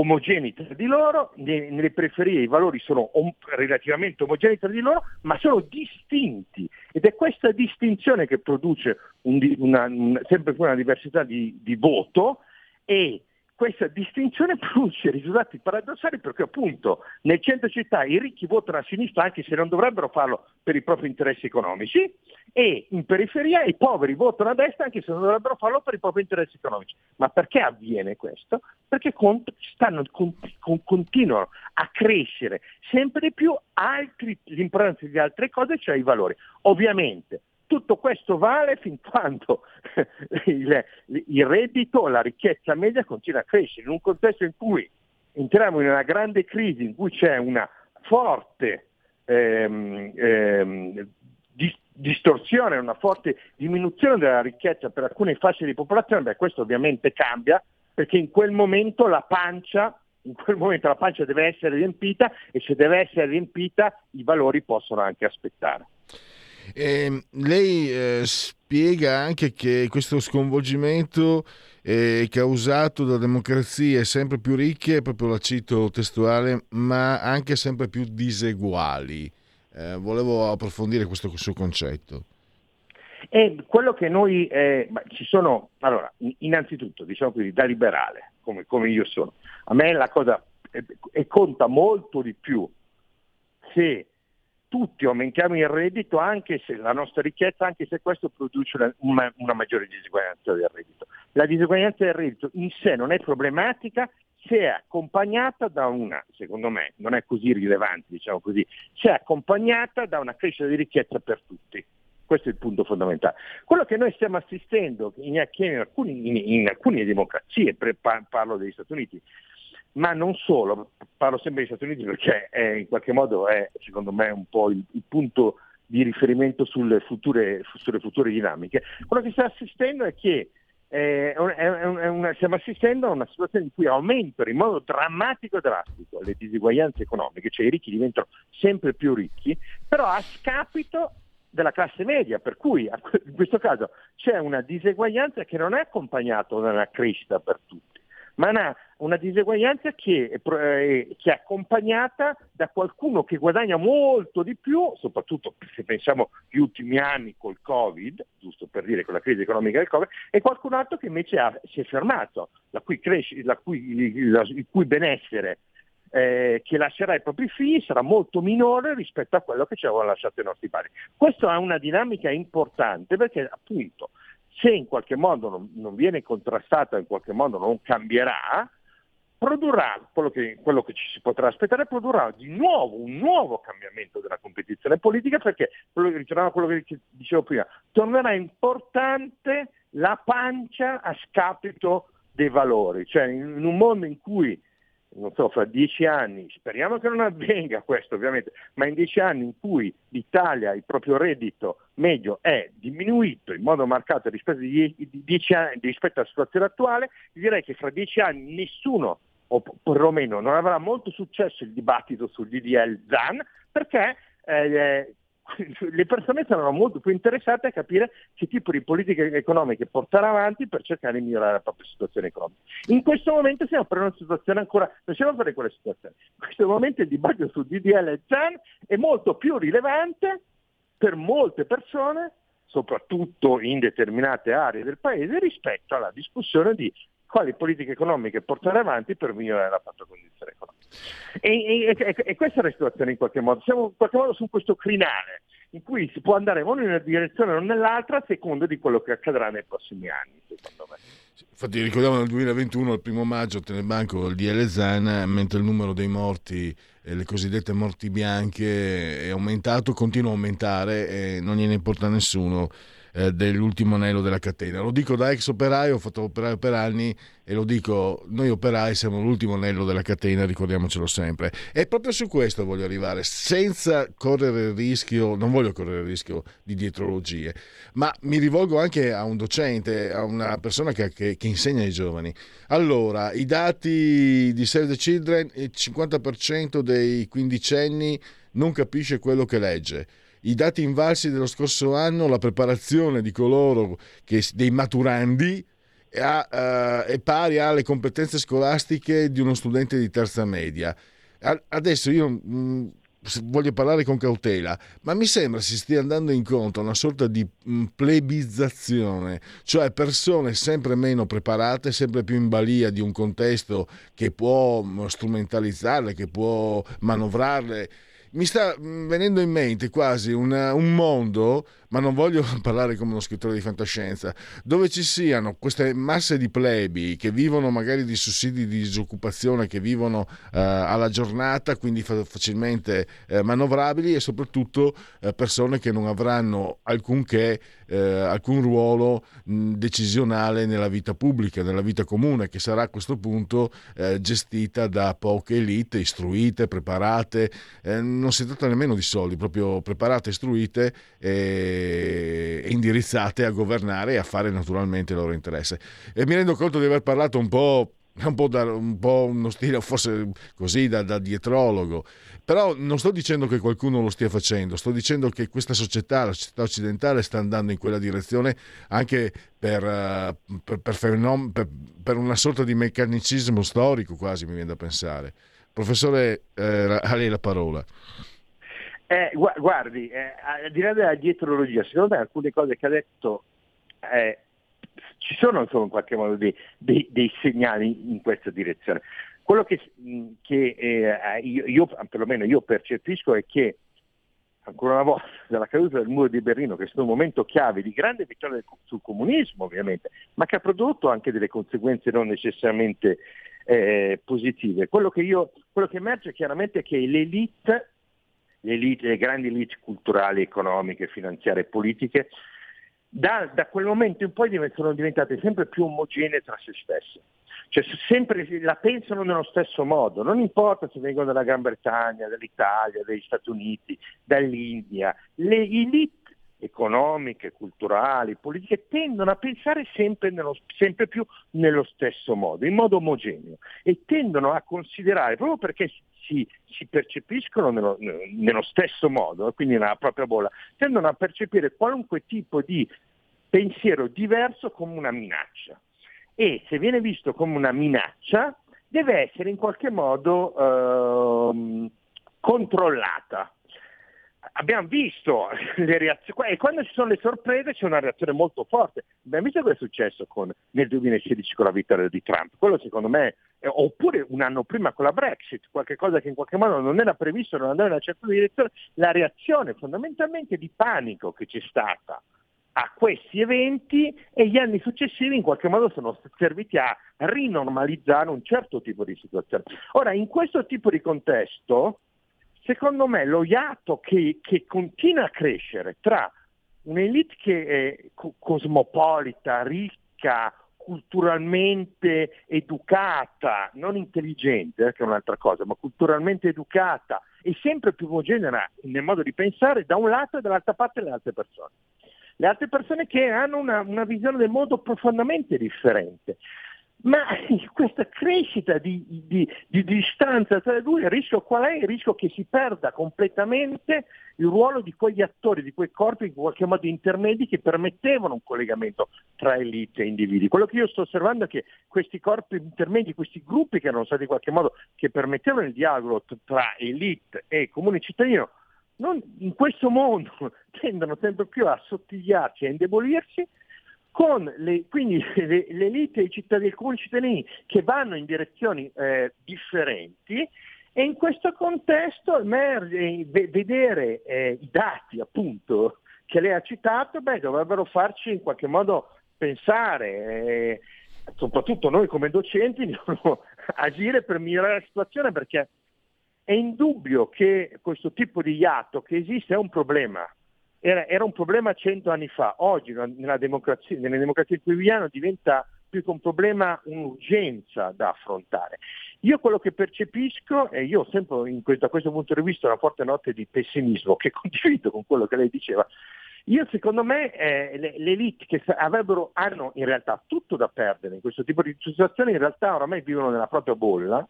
omogenei tra di loro, nelle periferie i valori sono relativamente omogenei tra di loro, ma sono distinti. Ed è questa distinzione che produce un, una, un, sempre più una diversità di, di voto e questa distinzione produce risultati paradossali perché appunto nel centro città i ricchi votano a sinistra anche se non dovrebbero farlo per i propri interessi economici e in periferia i poveri votano a destra anche se non dovrebbero farlo per i propri interessi economici. Ma perché avviene questo? Perché stanno, continuano a crescere sempre di più altri, l'importanza di altre cose, cioè i valori. Ovviamente tutto questo vale fin quando (laughs) il, il reddito, la ricchezza media continua a crescere, in un contesto in cui entriamo in una grande crisi, in cui c'è una forte ehm, ehm, distorsione, una forte diminuzione della ricchezza per alcune fasce di popolazione, beh questo ovviamente cambia perché in quel momento la pancia in quel momento la pancia deve essere riempita e se deve essere riempita i valori possono anche aspettare. Eh, lei eh, spiega anche che questo sconvolgimento è causato da democrazie sempre più ricche, proprio la cito testuale, ma anche sempre più diseguali. Eh, volevo approfondire questo suo concetto. E quello che noi, eh, ci sono, allora, innanzitutto, diciamo così, da liberale, come, come io sono, a me la cosa, e conta molto di più se tutti aumentiamo il reddito anche se la nostra ricchezza, anche se questo produce una, una, una maggiore diseguaglianza del reddito. La diseguaglianza del reddito in sé non è problematica se è accompagnata da una, secondo me, non è così rilevante, diciamo così, se è accompagnata da una crescita di ricchezza per tutti. Questo è il punto fondamentale. Quello che noi stiamo assistendo in, in, alcuni, in, in alcune democrazie, parlo degli Stati Uniti, ma non solo, parlo sempre degli Stati Uniti perché è, in qualche modo è secondo me un po' il, il punto di riferimento sulle future, sulle future, dinamiche. Quello che sta assistendo è che eh, è una, è una, stiamo assistendo a una situazione in cui aumentano in modo drammatico e drastico le disuguaglianze economiche, cioè i ricchi diventano sempre più ricchi, però a scapito della classe media, per cui (laughs) in questo caso c'è una diseguaglianza che non è accompagnata da una crescita per tutti ma una, una diseguaglianza che è, che è, accompagnata da qualcuno che guadagna molto di più, soprattutto se pensiamo agli ultimi anni col Covid, giusto per dire con la crisi economica del Covid, e qualcun altro che invece ha, si è fermato, la cui, cresci, la cui, la, il cui benessere eh, che lascerà i propri figli sarà molto minore rispetto a quello che ci avevano lasciato i nostri padri. Questa è una dinamica importante perché appunto se in qualche modo non, non viene contrastata, in qualche modo non cambierà, produrrà quello che, quello che, ci si potrà aspettare, produrrà di nuovo un nuovo cambiamento della competizione politica perché, ritornando a quello che dicevo prima, tornerà importante la pancia a scapito dei valori, cioè in un mondo in cui non so, fra dieci anni, speriamo che non avvenga (laughs) questo ovviamente, ma in dieci anni in cui l'Italia, il proprio reddito medio è diminuito in modo marcato rispetto, anni, rispetto alla situazione attuale, direi che fra dieci anni nessuno, o perlomeno non avrà molto successo il dibattito sul DDL ZAN, perché eh, (laughs) le persone saranno molto più interessate a capire che tipo di politiche economiche portare avanti per cercare di migliorare la propria situazione economica. In questo momento siamo per una situazione ancora, non siamo per quella situazione. In questo momento il dibattito su DDL e ZAN è molto più rilevante per molte persone, soprattutto in determinate aree del paese, rispetto alla discussione di quali politiche economiche portare avanti per migliorare la propria condizione economica. E, e, e, questa è la situazione in qualche modo, siamo in qualche modo su questo crinale in cui si può andare o in una direzione o nell'altra a seconda di quello che accadrà nei prossimi anni, secondo me. Infatti ricordiamo nel 2021, il primo maggio, Tenebanco il DL Zan, mentre il numero dei morti, le cosiddette morti bianche, è aumentato, continua a aumentare e non gliene importa nessuno eh, dell'ultimo anello della catena. Lo dico da ex operaio, ho fatto operaio per anni e lo dico, noi operai siamo l'ultimo anello della catena, ricordiamocelo sempre. E proprio su questo voglio arrivare, senza correre il rischio, non voglio correre il rischio di dietrologie, ma mi rivolgo anche a un docente, a una persona che, che, che insegna ai giovani. Allora, i dati di Save the Children, il 50% dei quindicenni non capisce quello che legge i dati invalsi dello scorso anno, la preparazione di coloro che, dei maturandi è, uh, è pari alle competenze scolastiche di uno studente di terza media. A, adesso io mh, mm, voglio parlare con cautela, ma mi sembra si stia andando incontro a una sorta di mm, plebizzazione, cioè persone sempre meno preparate, sempre più in balia di un contesto che può mm, strumentalizzarle, che può manovrarle mi sta mm, venendo in mente quasi una, un mondo, ma non voglio (laughs) parlare come uno scrittore di fantascienza, dove ci siano queste masse di plebi che vivono magari di sussidi di disoccupazione, che vivono eh, alla giornata, quindi fa- facilmente eh, manovrabili e soprattutto eh, persone che non avranno alcunché, eh, alcun ruolo mh, decisionale nella vita pubblica, nella vita comune, che sarà a questo punto eh, gestita da poche elite istruite, preparate eh, non si tratta nemmeno di soldi, proprio preparate, istruite e, indirizzate a governare e a fare naturalmente il loro interesse. E mi rendo conto di aver parlato un po' un po', da, un po' uno stile forse così da, da, dietrologo, però non sto dicendo che qualcuno lo stia facendo, sto dicendo che questa società, la società occidentale, sta andando in quella direzione anche per, uh, per, per, fenom- per una sorta di meccanicismo storico quasi, mi viene da pensare. Professore, eh, a lei la parola. Eh, guardi, eh, al di là della dietrologia, secondo me alcune cose che ha detto eh, ci sono insomma, in qualche modo dei, dei, dei, segnali in questa direzione. Quello che, che eh, io, io, perlomeno io percepisco è che ancora una volta (laughs) dalla caduta del muro di Berlino, che è stato un momento chiave di grande vittoria sul comunismo ovviamente, ma che ha prodotto anche delle conseguenze non necessariamente eh, positive. Quello che, io, quello che emerge chiaramente è che l'elite, l'elite, le grandi elite culturali, economiche, finanziarie e politiche, da, da, quel momento in poi sono diventate sempre più omogenee tra se stesse. Cioè sempre la pensano nello stesso modo, non importa se vengono dalla Gran Bretagna, dall'Italia, dagli Stati Uniti, dall'India, le elite economiche, culturali, politiche, tendono a pensare sempre, nello, sempre, più nello stesso modo, in modo omogeneo e tendono a considerare, proprio perché si, si percepiscono nello, nello, stesso modo, quindi nella propria bolla, tendono a percepire qualunque tipo di pensiero diverso come una minaccia. E se viene visto come una minaccia, deve essere in qualche modo eh, controllata abbiamo visto (laughs) le reazioni, e quando ci sono le sorprese c'è una reazione molto forte. Abbiamo visto cosa è successo con, nel 2016 con la vittoria di Trump. Quello secondo me, eh, oppure un anno prima con la Brexit, qualcosa che in qualche modo non era previsto, non andava in una certa direzione, la reazione fondamentalmente di panico che c'è stata a questi eventi e gli anni successivi in qualche modo sono serviti a rinormalizzare un certo tipo di situazione. Ora, in questo tipo di contesto, secondo me lo iato che, che continua a crescere tra un'elite che è cosmopolita, ricca, culturalmente educata, non intelligente, eh, che è un'altra cosa, ma culturalmente educata e sempre più omogenea nel modo di pensare da un lato e dall'altra parte le altre persone. Le altre persone che hanno una, una visione del mondo profondamente differente ma questa crescita di, di, di, distanza tra le due, il rischio qual è? Il rischio che si perda completamente il ruolo di quegli attori, di quei corpi in qualche modo intermedi che permettevano un collegamento tra elite e individui. Quello che io sto osservando è che questi corpi intermedi, questi gruppi che erano stati in qualche modo, che permettevano il dialogo tra elite e comune cittadino, non, in questo mondo (laughs) tendono sempre più a sottigliarsi, a indebolirsi con le, quindi (laughs) le, l'elite e i cittadini, alcuni cittadini che vanno in direzioni eh, differenti e in questo contesto emerge, vedere eh, i dati appunto che lei ha citato, beh, dovrebbero farci in qualche modo pensare, eh, soprattutto noi come docenti, (laughs) dobbiamo agire per migliorare la situazione perché è indubbio che questo tipo di iatto che esiste è un problema era, era, un problema cento anni fa, oggi democrazia, nelle democrazie viviamo diventa più che un problema un'urgenza da affrontare. Io quello che percepisco, e io ho sempre questo, da questo punto di vista una forte notte di pessimismo che (laughs) condivido con quello che lei diceva, io secondo me eh, le, le, elite che avrebbero, hanno in realtà tutto da perdere in questo tipo di situazioni, in realtà oramai vivono nella propria bolla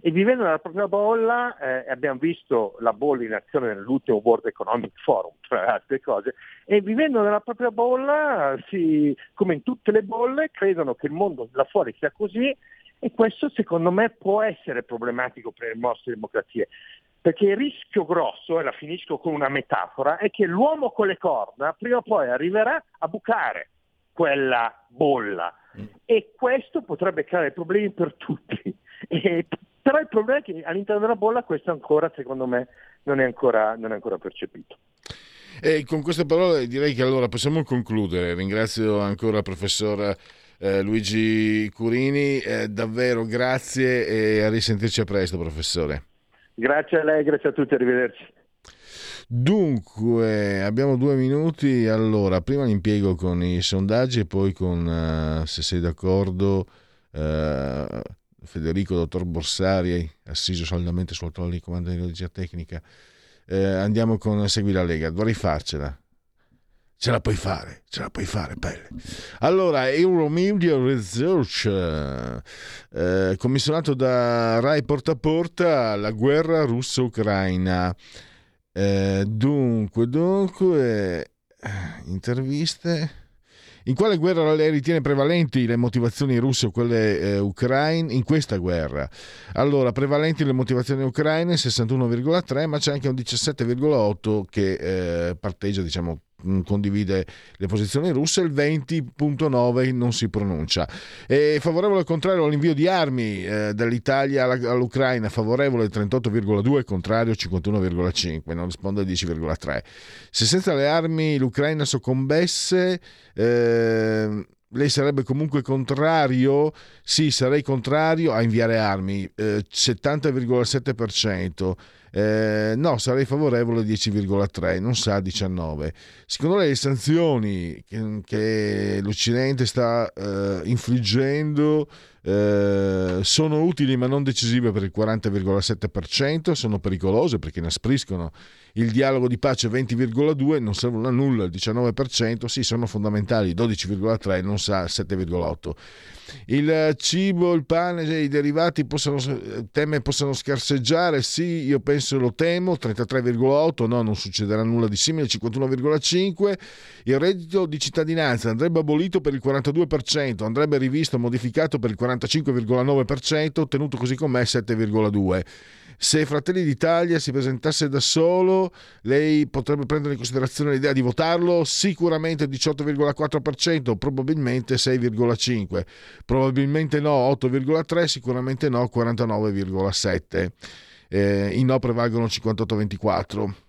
e vivendo nella propria bolla, eh, abbiamo visto la bolla in azione nell'ultimo World Economic Forum, tra le altre cose, e vivendo nella propria bolla, si, come in tutte le bolle, credono che il mondo là fuori sia così e questo secondo me può essere problematico per le nostre democrazie. Perché il rischio grosso, e la finisco con una metafora, è che l'uomo con le corna prima o poi arriverà a bucare quella bolla mm. e questo potrebbe creare problemi per tutti. (laughs) E, però il problema è che all'interno della bolla questo ancora, secondo me, non è ancora, non è ancora percepito. E con queste parole direi che allora possiamo concludere. Ringrazio ancora il professor eh, Luigi Curini, eh, davvero grazie e a risentirci a presto professore. Grazie a lei, grazie a tutti, arrivederci. Dunque, abbiamo due minuti. Allora, prima l'impiego con i sondaggi e poi con, uh, se sei d'accordo, uh, Federico, dottor Borsari, assiso saldamente sul trono di comando di regia tecnica. Uh, andiamo con Segui la Lega. Dovrei farcela. Ce la puoi fare, ce la puoi fare, pelle. Allora, Euromedia Research, eh, commissionato da Rai Porta a Porta, la guerra russo-ucraina. Eh, dunque, dunque, interviste. In quale guerra lei ritiene prevalenti le motivazioni russe o quelle eh, ucraine in questa guerra? Allora, prevalenti le motivazioni ucraine 61,3, ma c'è anche un 17,8 che eh, parteggia, diciamo, condivide le posizioni russe, il 20.9 non si pronuncia. È favorevole al contrario all'invio di armi eh, dall'Italia all'Ucraina, favorevole il 38,2, contrario 51,5, non risponde il 10,3. Se senza le armi l'Ucraina soccombesse, eh, lei sarebbe comunque contrario? Sì, sarei contrario a inviare armi, eh, 70,7%. Eh, no, sarei favorevole 10,3, non sa 19. Secondo lei le sanzioni che, che l'Occidente sta eh, infliggendo eh, sono utili ma non decisive per il 40,7%, sono pericolose perché inaspriscono il dialogo di pace 20,2, non servono a nulla il 19%, sì sono fondamentali 12,3, non sa 7,8. Il cibo, il pane e i derivati possano, teme possano scarseggiare, sì io penso lo temo, 33,8, no non succederà nulla di simile, 51,5. Il reddito di cittadinanza andrebbe abolito per il 42%, andrebbe rivisto, modificato per il 40%, 45,9%, ottenuto così com'è 7,2%. Se Fratelli d'Italia si presentasse da solo, lei potrebbe prendere in considerazione l'idea di votarlo? Sicuramente 18,4%, probabilmente 6,5%, probabilmente no 8,3%, sicuramente no 49,7%. Eh, I no prevalgono 58,24%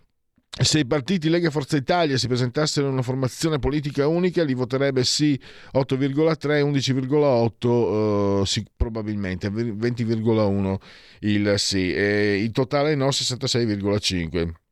se i partiti Lega Forza Italia si presentassero in una formazione politica unica, li voterebbe sì 8,3, 11,8 eh, sì, probabilmente, 20,1 il sì, e il totale no 66,5.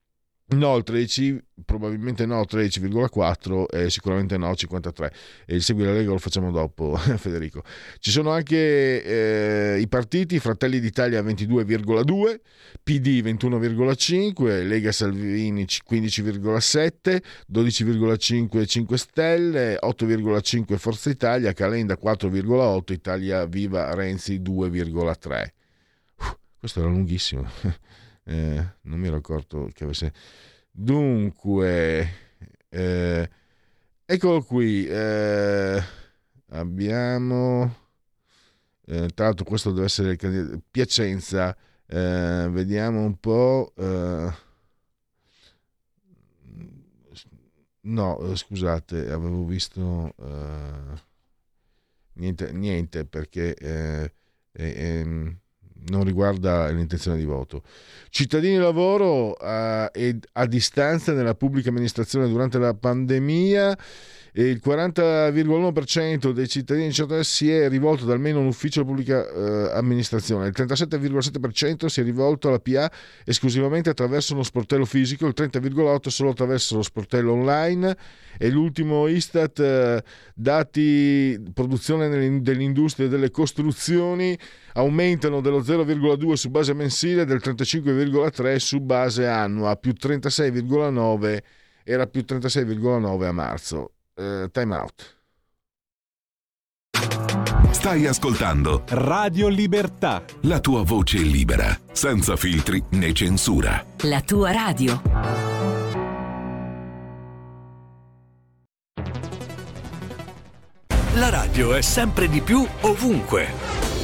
No, il 13, probabilmente no, 13,4 e sicuramente no, 53. E il segui la Lega lo facciamo dopo, (laughs) Federico. Ci sono anche eh, i partiti, Fratelli d'Italia 22,2, PD 21,5, Lega Salvini 15,7, 12,5 5 Stelle, 8,5 Forza Italia, Calenda 4,8, Italia Viva Renzi 2,3. Uh, questo era lunghissimo. (laughs) Eh, non mi ero accorto che avesse... Dunque, eh, eccolo qui. Eh, abbiamo... Eh, tra l'altro questo deve essere. Piacenza. Eh, vediamo un po'... Eh, no, scusate, avevo visto... niente, niente, perché... Ehm, non riguarda l'intenzione di voto. Cittadini lavoro a, eh, a distanza nella pubblica amministrazione durante la pandemia il 40,1% dei cittadini si è rivolto ad almeno un ufficio di pubblica eh, amministrazione, il 37,7% si è rivolto alla PA esclusivamente attraverso uno sportello fisico, il 30,8% solo attraverso lo sportello online e l'ultimo Istat, eh, dati produzione dell'industria delle costruzioni aumentano dello 0,2 su base mensile e del 35,3 su base annua, più 36,9 era più 36,9 a marzo eh, time out. Stai ascoltando Radio Libertà. La tua voce libera, senza filtri né censura. La tua radio. La radio è sempre di più ovunque.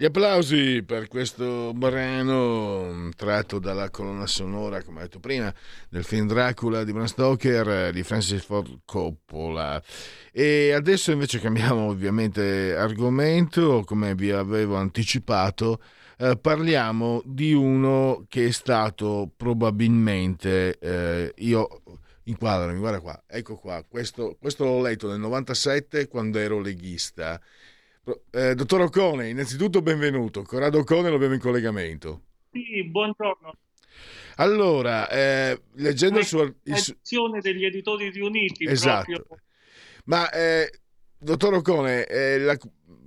Gli applausi per questo brano tratto dalla colonna sonora, come ho detto prima, del film Dracula di Bram Stoker di Francis Ford Coppola. E adesso invece cambiamo ovviamente argomento, come vi avevo anticipato, eh, parliamo di uno che è stato probabilmente, eh, io inquadrami, guarda qua, ecco qua, questo, questo l'ho letto nel 97 quando ero leghista eh, dottor Ocone, innanzitutto benvenuto. Corrado Ocone lo abbiamo in collegamento. Sì, buongiorno. Allora, eh, leggendo il suo... Il... degli editori riuniti. Esatto. Proprio... Ma, eh, dottor Ocone, eh, la,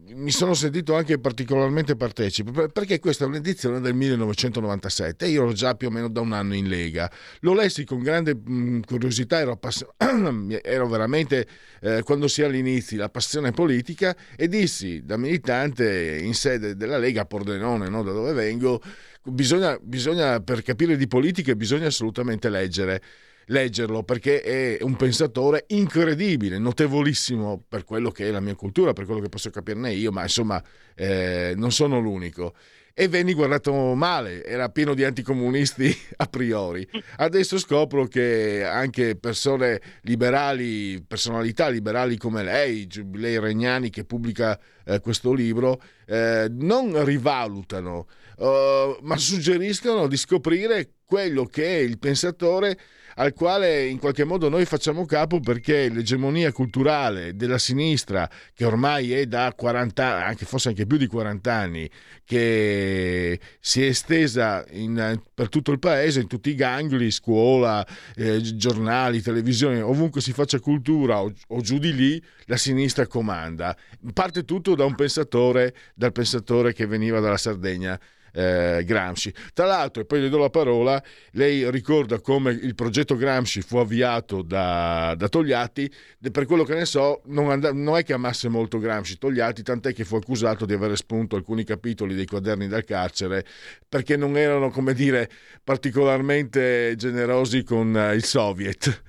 mi sono sentito anche particolarmente partecipe perché questa è un'edizione del 1997 e io ero già più o meno da un anno in Lega. Lo lessi con grande mh, curiosità, ero, appass- (clears throat) ero veramente, eh, quando si ha all'inizio, la passione politica e dissi da militante in sede della Lega a Pordenone, no, da dove vengo, bisogna, bisogna, per capire di politica bisogna assolutamente leggere leggerlo perché è un pensatore incredibile, notevolissimo per quello che è la mia cultura, per quello che posso capirne io, ma insomma eh, non sono l'unico. E venni guardato male, era pieno di anticomunisti (laughs) a priori. Adesso scopro che anche persone liberali, personalità liberali come lei, Giubilei Regnani che pubblica eh, questo libro, eh, non rivalutano, uh, ma suggeriscono di scoprire quello che il pensatore al quale in qualche modo noi facciamo capo perché l'egemonia culturale della sinistra, che ormai è da 40 anche forse anche più di 40 anni, che si è estesa in, per tutto il paese, in tutti i gangli, scuola, eh, giornali, televisione, ovunque si faccia cultura o, o giù di lì, la sinistra comanda. Parte tutto da un pensatore, dal pensatore che veniva dalla Sardegna eh, Gramsci. Tra l'altro, e poi le do la parola, lei ricorda come il progetto Gramsci fu avviato da, da Togliatti, per quello che ne so non, and- non, è che amasse molto Gramsci Togliatti, tant'è che fu accusato di aver spunto alcuni capitoli dei quaderni dal carcere perché non erano, come dire, particolarmente generosi con uh, il Soviet.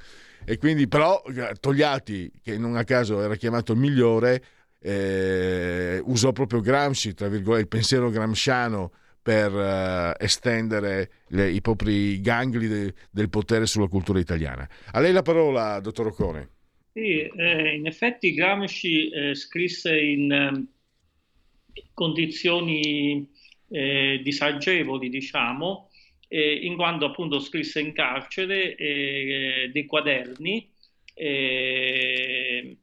E quindi però Togliatti, che non a caso era chiamato il migliore, eh, usò proprio Gramsci, tra virgolette, il pensiero gramsciano per uh, estendere le, i propri gangli de, del potere sulla cultura italiana. A lei la parola, dottor Ocone. Sì, eh, in effetti Gramsci eh, scrisse in eh, condizioni eh, disagevoli, diciamo, in quanto appunto scrisse in carcere eh, dei quaderni e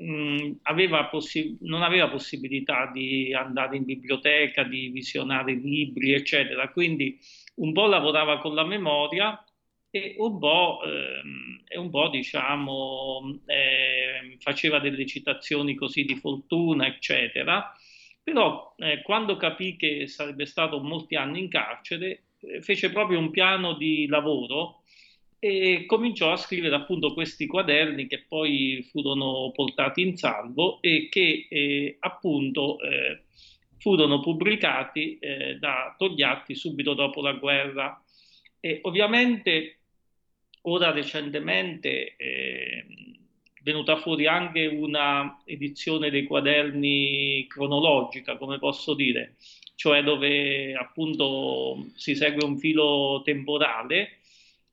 mh, aveva possi- non aveva possibilità di andare in biblioteca, di visionare libri, eccetera. Quindi un po' lavorava con la memoria e un po', ehm, e un po' diciamo, eh, faceva delle citazioni così di fortuna, eccetera. Però eh, quando capì che sarebbe stato molti anni in carcere, eh, fece proprio un piano di lavoro e cominciò a scrivere appunto questi quaderni che poi furono portati in salvo e che eh, appunto eh, furono pubblicati eh, da Togliatti subito dopo la guerra. E ovviamente ora recentemente è venuta fuori anche una edizione dei quaderni cronologica, come posso dire, cioè dove appunto si segue un filo temporale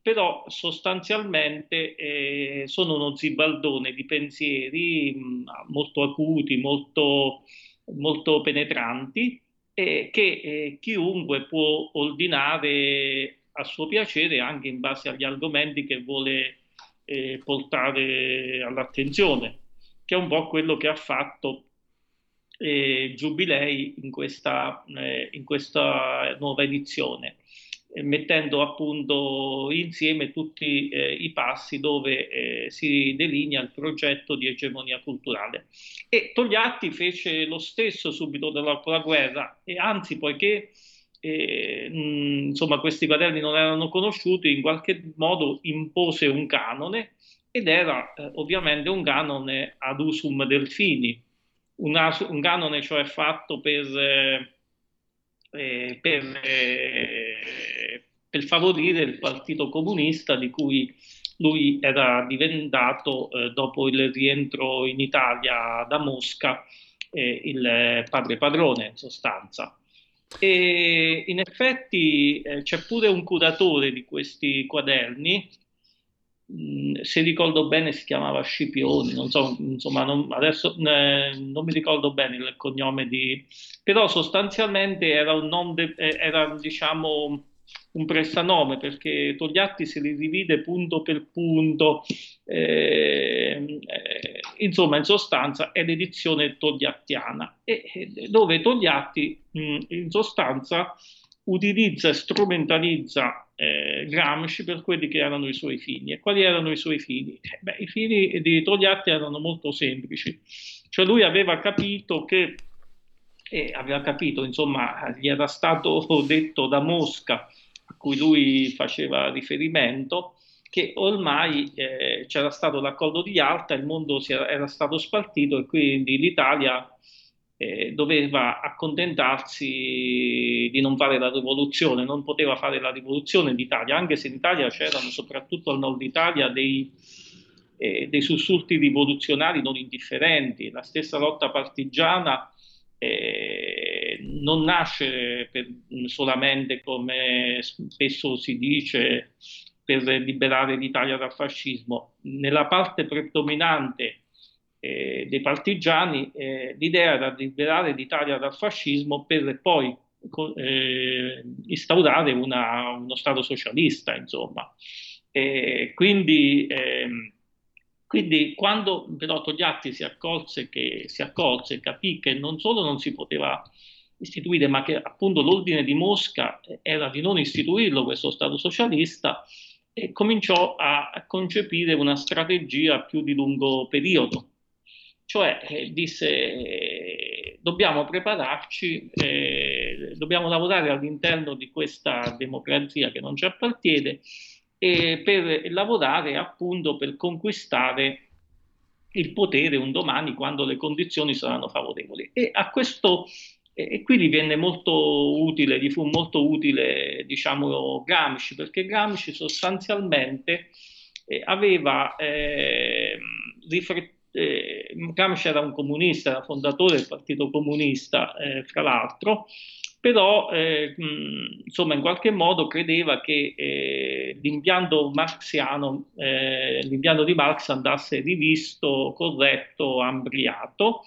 però sostanzialmente eh, sono uno zibaldone di pensieri mh, mm, molto acuti, molto, molto penetranti, eh, che chiunque può ordinare a suo piacere anche in base agli argomenti che vuole eh, portare all'attenzione, che è un po' quello che ha fatto eh, Giubilei in questa, eh, in questa nuova edizione mettendo appunto insieme tutti eh, i passi dove eh, si delinea il progetto di egemonia culturale. E Togliatti fece lo stesso subito dopo la guerra e anzi poiché eh, mh, insomma, questi quaderni non erano conosciuti, in qualche modo impose un canone ed era eh, ovviamente un canone ad usum delfini, un, un canone cioè fatto per eh, per, eh, per, favorire il partito comunista di cui lui era diventato eh, dopo il rientro in Italia da Mosca eh, il padre padrone in sostanza. E in effetti eh, c'è pure un curatore di questi quaderni, se ricordo bene si chiamava Scipioni, non so, insomma, non, adesso eh, non mi ricordo bene il cognome di... però sostanzialmente era un nome, eh, era diciamo un prestanome perché Togliatti se li divide punto per punto, eh, insomma in sostanza è l'edizione togliattiana, e, dove Togliatti mh, in sostanza utilizza e strumentalizza eh, Gramsci per quelli che erano i suoi fini. E quali erano i suoi fini? Eh, beh, I fini di Togliatti erano molto semplici, cioè lui aveva capito che, eh, aveva capito, insomma, gli era stato (laughs) detto da Mosca a cui lui faceva riferimento, che ormai eh, c'era stato l'accordo di Yalta, il mondo era, era, stato spartito e quindi l'Italia eh, doveva accontentarsi di non fare la rivoluzione, non poteva fare la rivoluzione d'Italia, anche se in Italia c'erano soprattutto al nord Italia dei, eh, dei sussulti rivoluzionari non indifferenti, la stessa lotta partigiana eh, non nasce per, solamente, come spesso si dice, per liberare l'Italia dal fascismo. Nella parte predominante eh, dei partigiani eh, l'idea era liberare l'Italia dal fascismo per poi eh, instaurare una, uno Stato socialista, insomma. quindi ehm, quindi quando però Togliatti si accorse che si accorse, capì che non solo non si poteva istituire, ma che appunto l'ordine di Mosca era di non istituirlo questo Stato socialista, e cominciò a concepire una strategia più di lungo periodo. Cioè eh, disse eh, dobbiamo prepararci, eh, dobbiamo lavorare all'interno di questa democrazia che non ci appartiene e per lavorare appunto per conquistare il potere un domani quando le condizioni saranno favorevoli. E a questo e qui gli venne molto utile, gli fu molto utile, diciamo, Gramsci, perché Gramsci sostanzialmente eh, aveva eh, riflettuto eh, Gramsci era un comunista, era fondatore del Partito Comunista, eh, fra l'altro, però eh, mh, insomma in qualche modo credeva che eh, l'impianto marxiano, eh, l'impianto di Marx andasse rivisto, corretto, ampliato,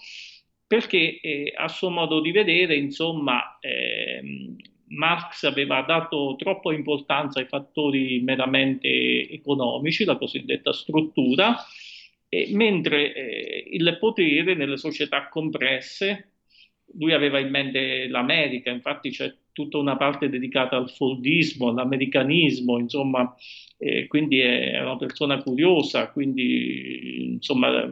perché eh, a suo modo di vedere, insomma, ehm, Marx aveva dato troppa importanza ai fattori meramente economici, la cosiddetta struttura, mentre eh, il potere nelle società compresse lui aveva in mente l'America, infatti c'è tutta una parte dedicata al foldismo, all'americanismo, insomma, eh, quindi è una persona curiosa, quindi insomma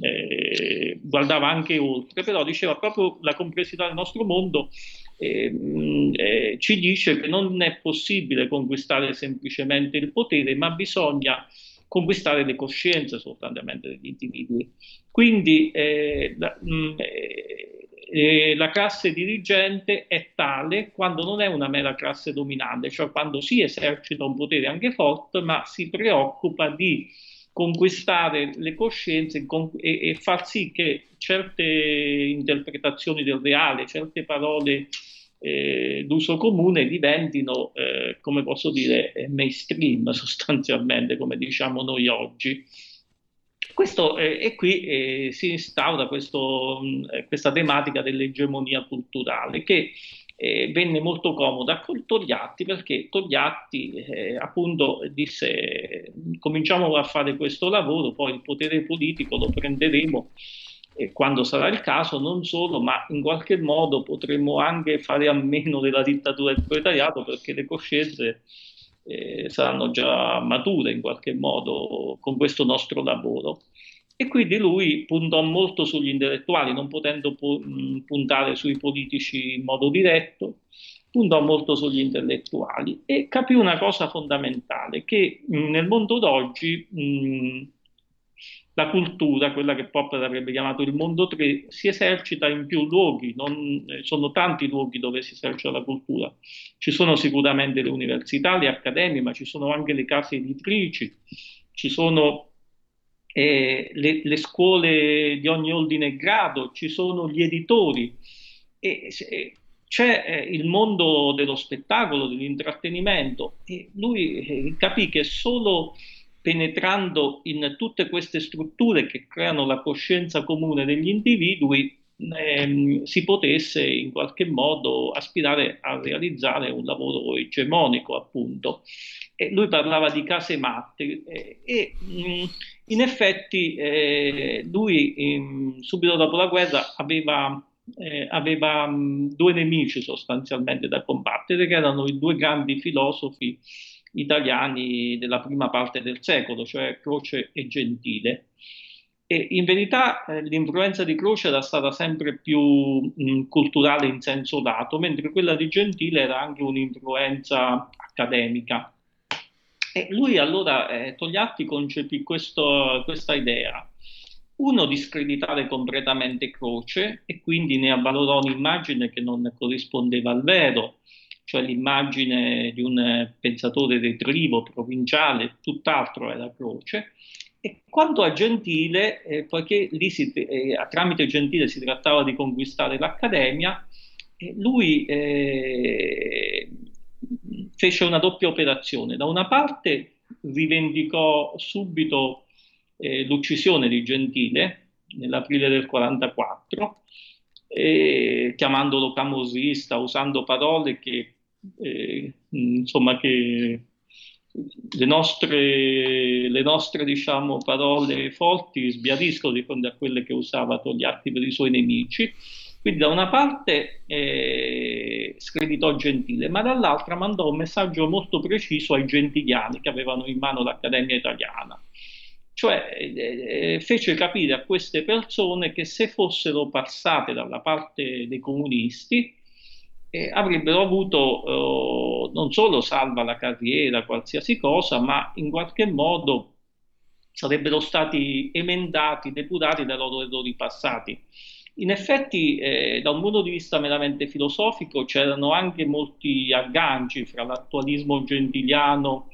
eh, guardava anche oltre, però diceva proprio la complessità del nostro mondo eh, eh ci dice che non è possibile conquistare semplicemente il potere, ma bisogna conquistare le coscienze sostanzialmente degli individui. Quindi eh, la, mh, mm, eh, la classe dirigente è tale quando non è una mera classe dominante, cioè quando si esercita un potere anche forte, ma si preoccupa di conquistare le coscienze e, e far sì che certe interpretazioni del reale, certe parole eh, d'uso comune diventino, eh, come posso dire, mainstream (laughs) sostanzialmente, come diciamo noi oggi. Questo, eh, e qui eh, si instaura questo, mh, eh, questa tematica dell'egemonia culturale che eh, venne molto comoda con Togliatti perché Togliatti eh, appunto disse cominciamo a fare questo lavoro, poi il potere politico lo prenderemo eh, quando sarà il caso, non solo, ma in qualche modo potremo anche fare a meno della dittatura del proletariato perché le coscienze eh, saranno già mature in qualche modo con questo nostro lavoro. E quindi lui puntò molto sugli intellettuali, non potendo pu- puntare sui politici in modo diretto, puntò molto sugli intellettuali e capì una cosa fondamentale, che mh, nel mondo d'oggi mh, la cultura, quella che Popper avrebbe chiamato il mondo 3, si esercita in più luoghi, non, eh, sono tanti luoghi dove si esercita la cultura. Ci sono sicuramente le università, le accademie, ma ci sono anche le case editrici, ci sono eh, le, le, scuole di ogni ordine e grado, ci sono gli editori, e, e c'è eh, il mondo dello spettacolo, dell'intrattenimento e lui eh, capì che solo penetrando in tutte queste strutture che creano la coscienza comune degli individui ehm, si potesse in qualche modo aspirare a realizzare un lavoro egemonico, appunto. E lui parlava di case matte eh, e mh, in effetti eh, lui eh, subito dopo la guerra aveva eh, aveva mh, due nemici sostanzialmente da combattere, che erano i due grandi filosofi italiani della prima parte del secolo, cioè Croce e Gentile. E in verità eh, l'influenza di Croce era stata sempre più mh, culturale in senso lato, mentre quella di Gentile era anche un'influenza accademica. E lui allora, eh, Togliatti, concepì questo, questa idea. Uno, di screditare completamente Croce e quindi ne avvalorò un'immagine che non corrispondeva al vero, cioè l'immagine di un pensatore retrivo, provinciale, tutt'altro era Croce, e quanto a Gentile, eh, poiché lì si, eh, tramite Gentile si trattava di conquistare l'Accademia, eh, lui eh, fece una doppia operazione. Da una parte rivendicò subito eh, l'uccisione di Gentile nell'aprile del 1944, chiamandolo camorrista, usando parole che, insomma, che le nostre, le nostre diciamo, parole forti sbiadiscono di fronte a quelle che usava Togliatti per i suoi nemici. Quindi da una parte eh, screditò Gentile, ma dall'altra mandò un messaggio molto preciso ai gentiliani che avevano in mano l'Accademia Italiana. Cioè eh, eh fece capire a queste persone che se fossero passate dalla parte dei comunisti, eh, avrebbero avuto eh, non solo salva la carriera, qualsiasi cosa, ma in qualche modo sarebbero stati emendati, depurati dai loro errori passati. In effetti, eh, da un punto di vista meramente filosofico, c'erano anche molti agganci fra l'attualismo gentiliano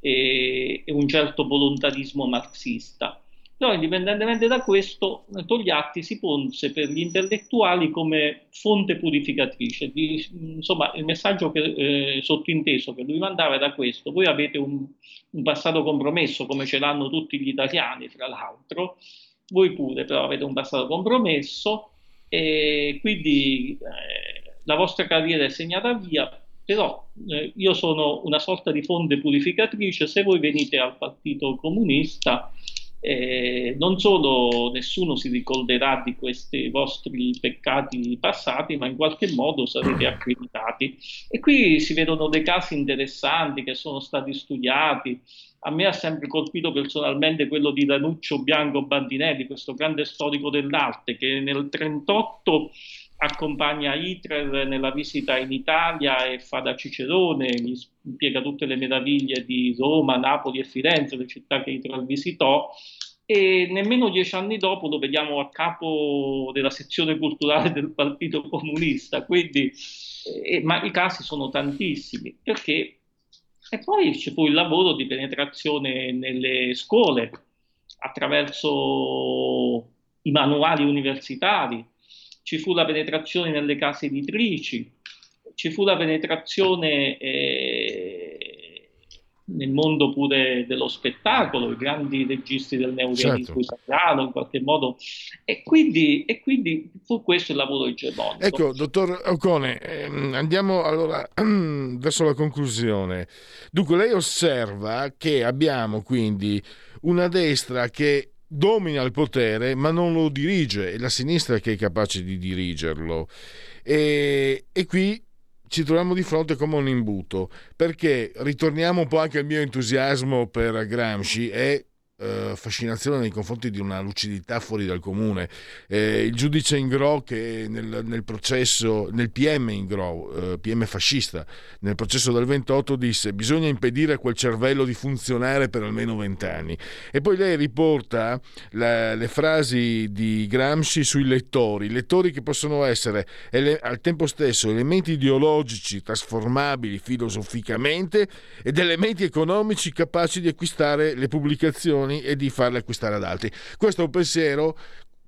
e, e un certo volontarismo marxista. Però indipendentemente da questo, Togliatti si ponse per gli intellettuali come fonte purificatrice. Di, insomma, il messaggio che, eh, sottinteso che lui mandava era questo, voi avete un, un, passato compromesso come ce l'hanno tutti gli italiani, fra l'altro, voi pure però avete un passato compromesso. E quindi eh, la vostra carriera è segnata via, però eh, io sono una sorta di fonte purificatrice, se voi venite al Partito Comunista eh, non solo nessuno si ricorderà di questi vostri peccati passati, ma in qualche modo sarete accreditati. E qui si vedono dei casi interessanti che sono stati studiati. A me ha sempre colpito personalmente quello di Danuccio Bianco Bandinelli, questo grande storico dell'arte che nel 1938 accompagna Hitler nella visita in Italia e fa da Cicerone, gli spiega tutte le meraviglie di Roma, Napoli e Firenze, le città che Hitler visitò, e nemmeno dieci anni dopo lo vediamo a capo della sezione culturale del Partito Comunista, quindi, eh, ma i casi sono tantissimi, perché e poi ci fu il lavoro di penetrazione nelle scuole attraverso i manuali universitari, ci fu la penetrazione nelle case editrici, ci fu la penetrazione eh, nel mondo pure dello spettacolo, i grandi registi del neorealismo certo. italiano in qualche modo, e quindi, e quindi, fu questo il lavoro egemonico. Ecco, dottor Ocone, ehm, andiamo allora (clears throat) verso la conclusione. Dunque, lei osserva che abbiamo quindi una destra che domina il potere ma non lo dirige, è la sinistra che è capace di dirigerlo. E, e qui ci troviamo di fronte come un imbuto, perché ritorniamo un po' anche al mio entusiasmo per Gramsci, è eh, fascinazione nei confronti di una lucidità fuori dal comune. Eh, il giudice Ingro che nel, nel, processo, nel PM Ingro, eh, PM fascista, nel processo del 28 disse bisogna impedire a quel cervello di funzionare per almeno vent'anni. E poi lei riporta la, le frasi di Gramsci sui lettori, lettori che possono essere ele, al tempo stesso elementi ideologici trasformabili filosoficamente ed elementi economici capaci di acquistare le pubblicazioni giovani e di farle acquistare ad altri. Questo è un pensiero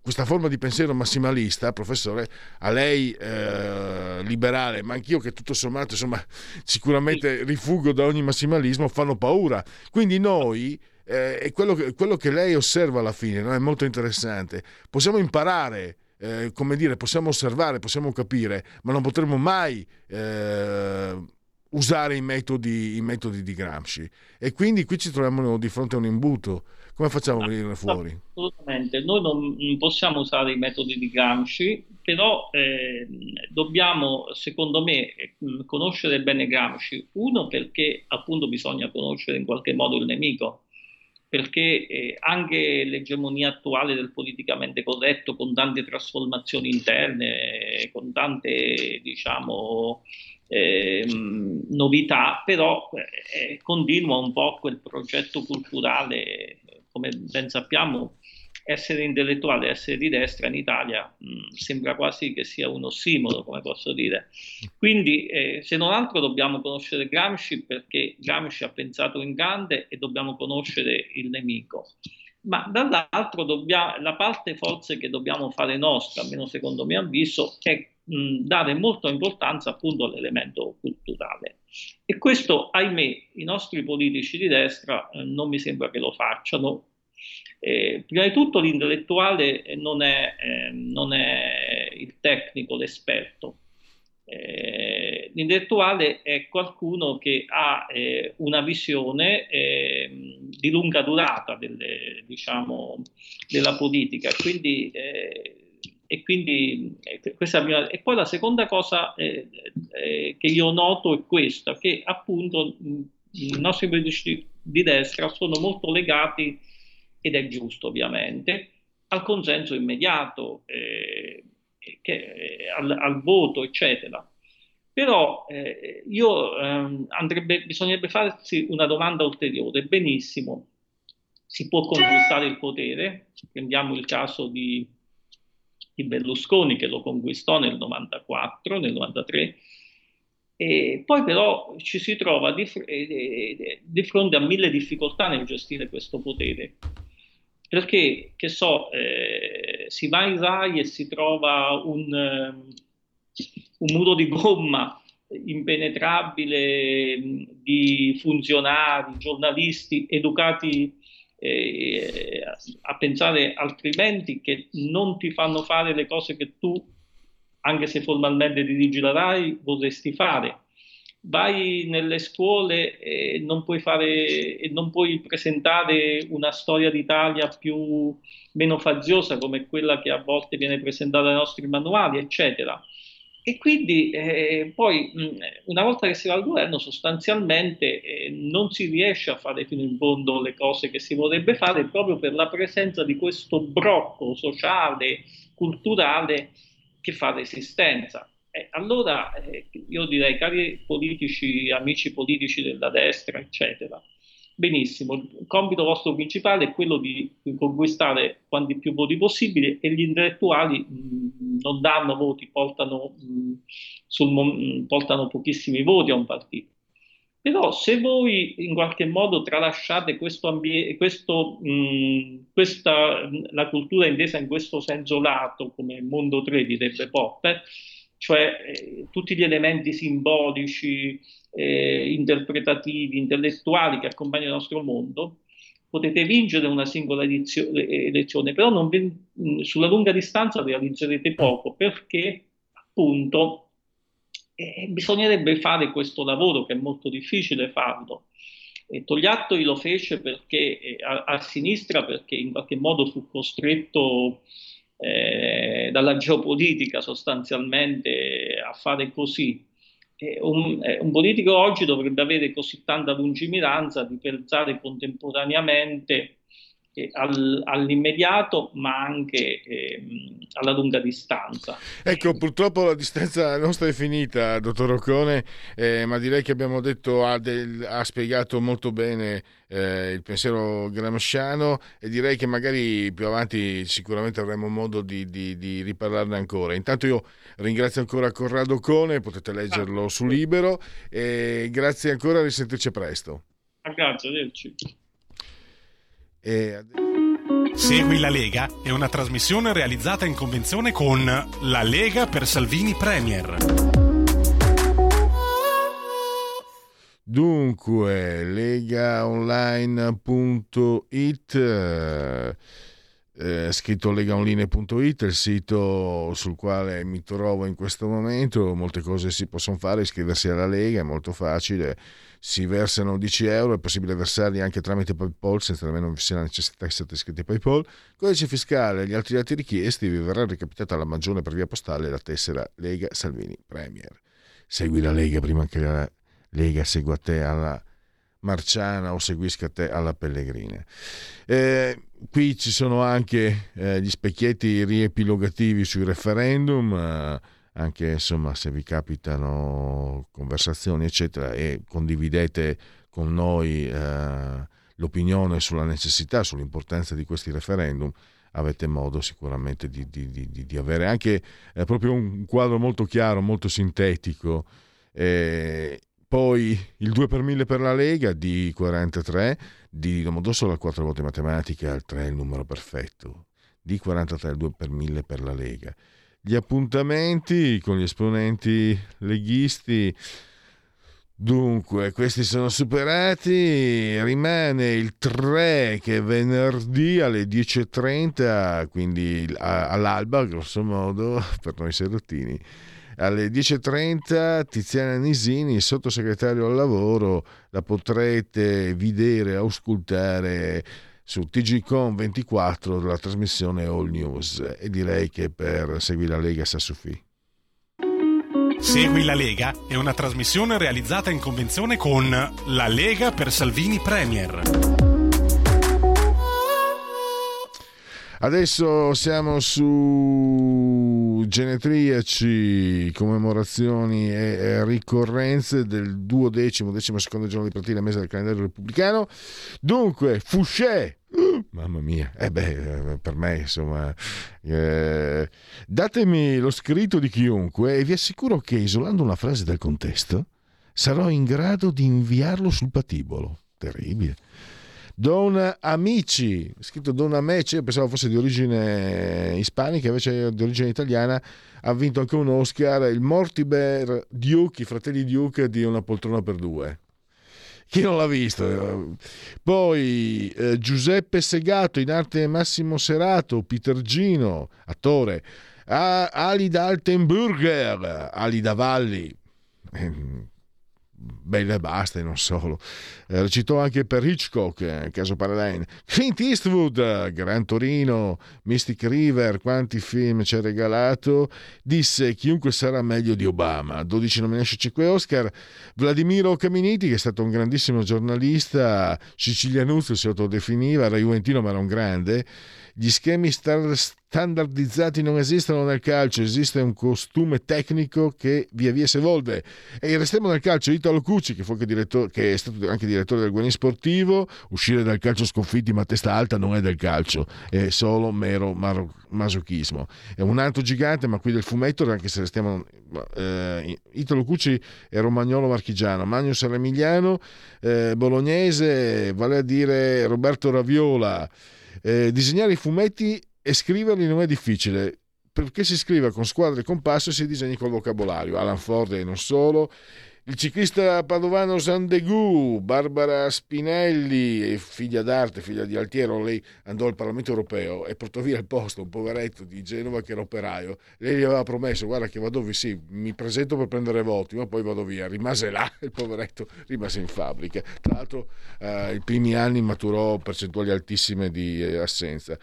questa forma di pensiero massimalista, professore, a lei eh, liberale, ma anch'io che tutto sommato insomma, (laughs) sicuramente rifugo da ogni massimalismo, fanno paura. Quindi noi, eh, e quello che, quello che, lei osserva alla fine no? è molto interessante, possiamo imparare. Eh, come dire, possiamo osservare, possiamo capire, ma non potremo mai eh, usare i metodi, i metodi, di Gramsci. E quindi qui ci troviamo di fronte a un imbuto come facciamo a venire fuori? Assolutamente, noi non possiamo usare i metodi di Gramsci, però eh, dobbiamo, secondo me, conoscere bene Gramsci. Uno perché appunto bisogna conoscere in qualche modo il nemico, perché eh, anche l'egemonia attuale del politicamente corretto, con tante trasformazioni interne, con tante, diciamo, eh, novità, però eh, continua un po' quel progetto culturale come ben sappiamo, essere intellettuale, essere di destra in Italia mh, mm, sembra quasi che sia un ossimoro, come posso dire. Quindi, eh, se non altro, dobbiamo conoscere Gramsci perché Gramsci ha pensato in grande e dobbiamo conoscere il nemico. Ma dall'altro, dobbiamo, la parte forse che dobbiamo fare nostra, almeno secondo mio avviso, è dare molta importanza appunto all'elemento culturale. E questo, ahimè, i nostri politici di destra eh, non mi sembra che lo facciano. Eh, prima di tutto l'intellettuale non è, eh, non è il tecnico, l'esperto. Eh, l'intellettuale è qualcuno che ha eh, una visione eh, di lunga durata delle, diciamo, della politica, quindi eh, e quindi eh, questa mia... E poi la seconda cosa eh, eh, che io noto è questa, che appunto i nostri politici di destra sono molto legati, ed è giusto ovviamente, al consenso immediato, eh, che, al, al, voto, eccetera. Però eh, io, ehm, andrebbe, bisognerebbe farsi una domanda ulteriore. Benissimo, si può conquistare il potere, prendiamo il caso di di Berlusconi che lo conquistò nel 94, nel 93, e poi però ci si trova di, di, fronte a mille difficoltà nel gestire questo potere. Perché, che so, eh, si va in RAI e si trova un, un muro di gomma impenetrabile di funzionari, giornalisti educati eh, a pensare altrimenti che non ti fanno fare le cose che tu, anche se formalmente dirigi la RAI, vorresti fare. Vai nelle scuole e non puoi, fare, e non puoi presentare una storia d'Italia più, meno faziosa come quella che a volte viene presentata nei nostri manuali, eccetera. E quindi eh, poi una volta che si va al governo sostanzialmente eh, non si riesce a fare fino in fondo le cose che si vorrebbe fare proprio per la presenza di questo brocco sociale, culturale che fa resistenza. Eh, allora eh, io direi cari politici, amici politici della destra, eccetera, Benissimo, il compito vostro principale è quello di conquistare quanti più voti possibili e gli intellettuali mh, non danno voti, portano, mh, sul, portano pochissimi voti a un partito. Però se voi in qualche modo tralasciate questo ambiente, questo, mh, questa, la cultura intesa in questo senso lato, come mondo 3 direbbe Popper, cioè eh, tutti gli elementi simbolici, eh, interpretativi, intellettuali che accompagnano il nostro mondo, potete vincere una singola elezione, però vi, sulla lunga distanza realizzerete poco perché appunto eh, bisognerebbe fare questo lavoro che è molto difficile farlo. E Togliattoli lo fece perché, eh, a, a, sinistra perché in qualche modo fu costretto eh, dalla geopolitica sostanzialmente a fare così. Un, un, politico oggi dovrebbe avere così tanta lungimiranza di pensare contemporaneamente eh, all'immediato ma anche eh, alla lunga distanza. Ecco, purtroppo la distanza nostra è finita, dottor Occone, eh, ma direi che abbiamo detto, ha, del, ha spiegato molto bene eh, il pensiero gramsciano e direi che magari più avanti sicuramente avremo modo di, di, di riparlarne ancora. Intanto io ringrazio ancora Corrado Cone, potete leggerlo su Libero e grazie ancora, risentirci presto. Grazie, arrivederci. E... Segui la Lega è una trasmissione realizzata in convenzione con La Lega per Salvini Premier. Dunque, legaonline.it eh, scritto legaonline.it, il sito sul quale mi trovo in questo momento, molte cose si possono fare, iscriversi alla Lega è molto facile, si versano 10 euro, è possibile versarli anche tramite PayPal senza nemmeno vi sia la necessità che siate iscritti a PayPal, codice fiscale e gli altri dati richiesti vi verrà recapitata la maggiore per via postale la tessera Lega Salvini Premier. Segui la Lega prima che la Lega segua te alla Marciana o seguisca te alla Pellegrina. Eh, qui ci sono anche eh, gli specchietti riepilogativi sui referendum, eh, anche insomma se vi capitano conversazioni eccetera e condividete con noi eh, l'opinione sulla necessità, sull'importanza di questi referendum, avete modo sicuramente di, di, di, di avere anche eh, proprio un quadro molto chiaro, molto sintetico. Eh, poi il 2 per 1000 per la Lega di 43, di Domodossola al 4 volte matematica, al 3 è il numero perfetto, di 43 il 2 per 1000 per la Lega. Gli appuntamenti con gli esponenti leghisti, dunque questi sono superati, rimane il 3 che è venerdì alle 10.30, quindi all'alba grosso modo (laughs) per noi serottini. Alle 10.30 Tiziana Nisini, sottosegretario al lavoro, la potrete vedere, ascoltare su TGCOM 24 della trasmissione All News e direi che per Segui la Lega sa Sassufi. Segui la Lega è una trasmissione realizzata in convenzione con La Lega per Salvini Premier. Adesso siamo su genetriaci, commemorazioni e ricorrenze del duodecimo, decimo secondo giorno di partita mese del calendario repubblicano. Dunque, Fouché, (gasps) mamma mia, eh beh, eh, per me insomma, eh, datemi lo scritto di chiunque e vi assicuro che isolando una frase dal contesto sarò in grado di inviarlo sul patibolo. Terribile. Don Amici, scritto Don Amici, pensavo fosse di origine ispanica, invece di origine italiana, ha vinto anche un Oscar, il Mortimer Duke, i fratelli Duke di Una poltrona per due. Chi non l'ha visto? Poi eh, Giuseppe Segato in arte Massimo Serato, Peter Gino, attore, Alida Altenburger, Alida Valli ehm, bella e basta e non solo. Eh, recitò anche per Hitchcock, eh, caso Paradine. Clint Eastwood, Gran Torino, Mystic River, quanti film ci ha regalato. Disse chiunque sarà meglio di Obama. 12 nomination, 5 Oscar. Vladimiro Caminiti, che è stato un grandissimo giornalista, sicilianuzzo si autodefiniva, era juventino ma era un grande. Gli schemi standardizzati non esistono nel calcio, esiste un costume tecnico che via via si evolve. E il resteremo del calcio, Italo Cucci, che, che, è stato anche direttore del Guanin Sportivo, uscire dal calcio sconfitti ma testa alta non è del calcio, è solo mero masochismo. È un altro gigante, ma qui del fumetto, anche se restiamo... Eh, Italo Cucci è romagnolo marchigiano, Magnus Remiliano, eh, bolognese, vale a dire Roberto Raviola. Eh, disegnare i fumetti e scriverli non è difficile perché si scrive con squadre e compasso e si disegni col vocabolario. Alan Ford e non solo. Il ciclista padovano Sandegu, Barbara Spinelli, figlia d'arte, figlia di Altiero, lei andò al Parlamento europeo e portò via il posto, un poveretto di Genova che era operaio. Lei gli aveva promesso, guarda che vado via, sì, mi presento per prendere voti, ma poi vado via. Rimase là, il poveretto rimase in fabbrica. Tra l'altro eh, i primi anni maturò percentuali altissime di eh, assenza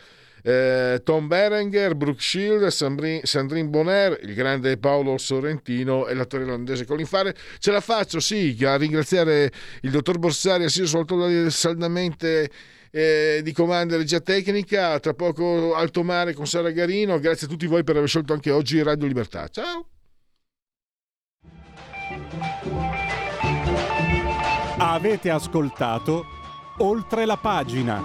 eh, Tom Berenger, Brooke Shield, Sandrine Bonner, il grande Paolo Sorrentino e l'attore irlandese Colin Farrell. Ce la faccio, sì, a ringraziare il dottor Borsari, assiso soltanto saldamente eh, di comando e regia tecnica. Tra poco Alto Mare con Sara Garino. Grazie a tutti voi per aver scelto anche oggi Radio Libertà. Ciao! Avete ascoltato oltre la pagina.